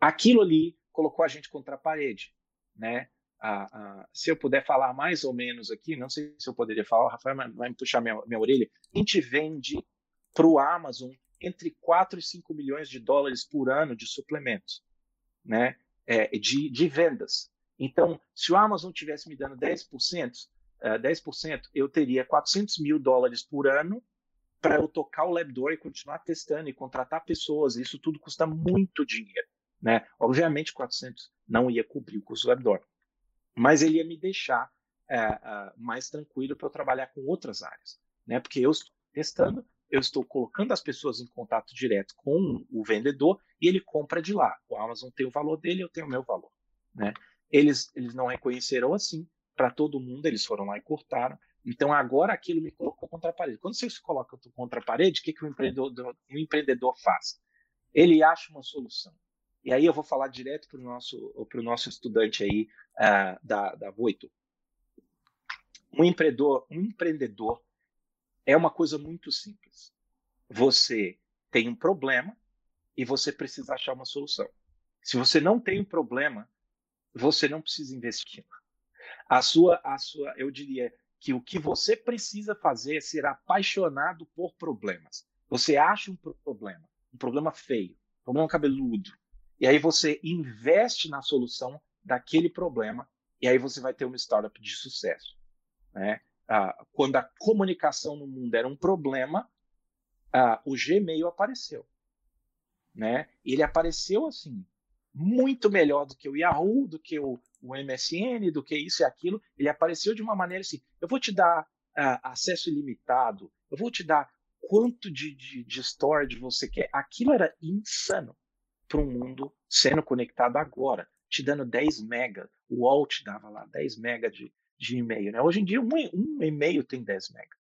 Aquilo ali colocou a gente contra a parede, né? Uh, se eu puder falar mais ou menos aqui, não sei se eu poderia falar, o Rafael vai me puxar minha, minha orelha, a gente vende para o Amazon entre 4 e 5 milhões de dólares por ano de suplementos né, é, de, de vendas. Então, se o Amazon tivesse me dando 10%, uh, 10%, eu teria 400 mil dólares por ano para eu tocar o Labdoor e continuar testando e contratar pessoas. Isso tudo custa muito dinheiro. Né? Obviamente, 400 não ia cobrir o custo do Labdoor, mas ele ia me deixar uh, uh, mais tranquilo para eu trabalhar com outras áreas. Né? Porque eu estou testando, eu estou colocando as pessoas em contato direto com o vendedor e ele compra de lá. O Amazon tem o valor dele, eu tenho o meu valor. Né? Eles, eles não reconheceram assim para todo mundo, eles foram lá e cortaram. Então agora aquilo me colocou contra a parede. Quando você se coloca contra a parede, o que, que o, empreendedor, empreendedor faz? Ele acha uma solução. E aí eu vou falar direto para o nosso, nosso estudante aí uh, da, da Voito. Um empreendedor, um empreendedor é uma coisa muito simples. Você tem um problema e você precisa achar uma solução. Se você não tem um problema, você não precisa investir. A sua, a sua, eu diria que o que você precisa fazer é ser apaixonado por problemas. Você acha um problema, um problema feio, um problema cabeludo, e aí você investe na solução daquele problema, e aí você vai ter uma startup de sucesso. Né? ah, quando a comunicação no mundo era um problema, ah, o Gmail apareceu. Né? Ele apareceu assim, muito melhor do que o Yahoo, do que o, o MSN, do que isso e aquilo. Ele apareceu de uma maneira assim: eu vou te dar ah, acesso ilimitado, eu vou te dar quanto de, de, de storage você quer. Aquilo era insano para um mundo sendo conectado agora, te dando 10 mega. O UOL te dava lá 10 mega de, de e-mail. Né? Hoje em dia, um, um e-mail tem 10 mega.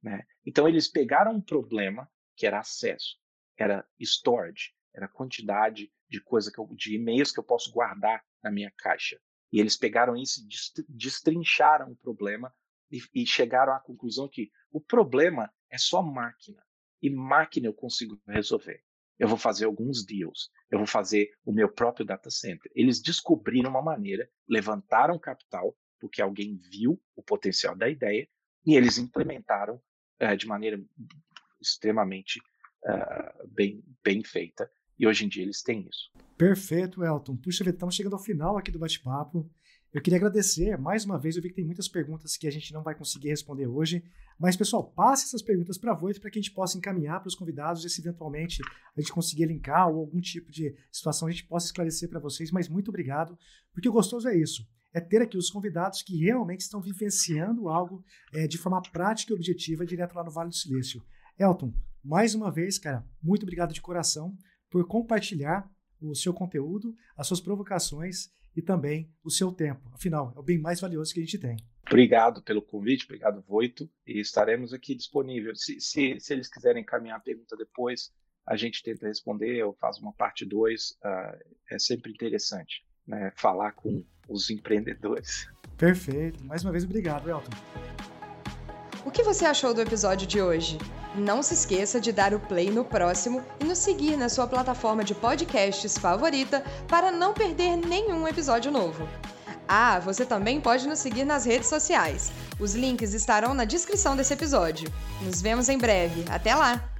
Né? Então, eles pegaram um problema que era acesso, era storage, era quantidade de coisa que eu, de e-mails que eu posso guardar na minha caixa. E eles pegaram isso e destrincharam o problema e, e chegaram à conclusão que o problema é só máquina. E máquina eu consigo resolver. Eu vou fazer alguns deals. Eu vou fazer o meu próprio data center. Eles descobriram uma maneira, levantaram capital porque alguém viu o potencial da ideia e eles implementaram é, de maneira extremamente uh, bem, bem feita. E hoje em dia eles têm isso. Perfeito, Elton. Puxa vida, estamos chegando ao final aqui do bate-papo. Eu queria agradecer mais uma vez. Eu vi que tem muitas perguntas que a gente não vai conseguir responder hoje. Mas, pessoal, passe essas perguntas para a Voito para que a gente possa encaminhar para os convidados e se eventualmente a gente conseguir linkar ou algum tipo de situação a gente possa esclarecer para vocês. Mas muito obrigado, porque o gostoso é isso. É ter aqui os convidados que realmente estão vivenciando algo é, de forma prática e objetiva direto lá no Vale do Silício. Elton, mais uma vez, cara, muito obrigado de coração por compartilhar o seu conteúdo, as suas provocações e também o seu tempo. Afinal, é o bem mais valioso que a gente tem. Obrigado pelo convite, obrigado, Voito, e estaremos aqui disponíveis. Se, se, se eles quiserem encaminhar a pergunta depois, a gente tenta responder ou faz uma parte 2. Uh, ah, é sempre interessante né, falar com os empreendedores. Perfeito. Mais uma vez, obrigado, Elton. O que você achou do episódio de hoje? Não se esqueça de dar o play no próximo e nos seguir na sua plataforma de podcasts favorita para não perder nenhum episódio novo. Ah, você também pode nos seguir nas redes sociais. Os links estarão na descrição desse episódio. Nos vemos em breve. Até lá!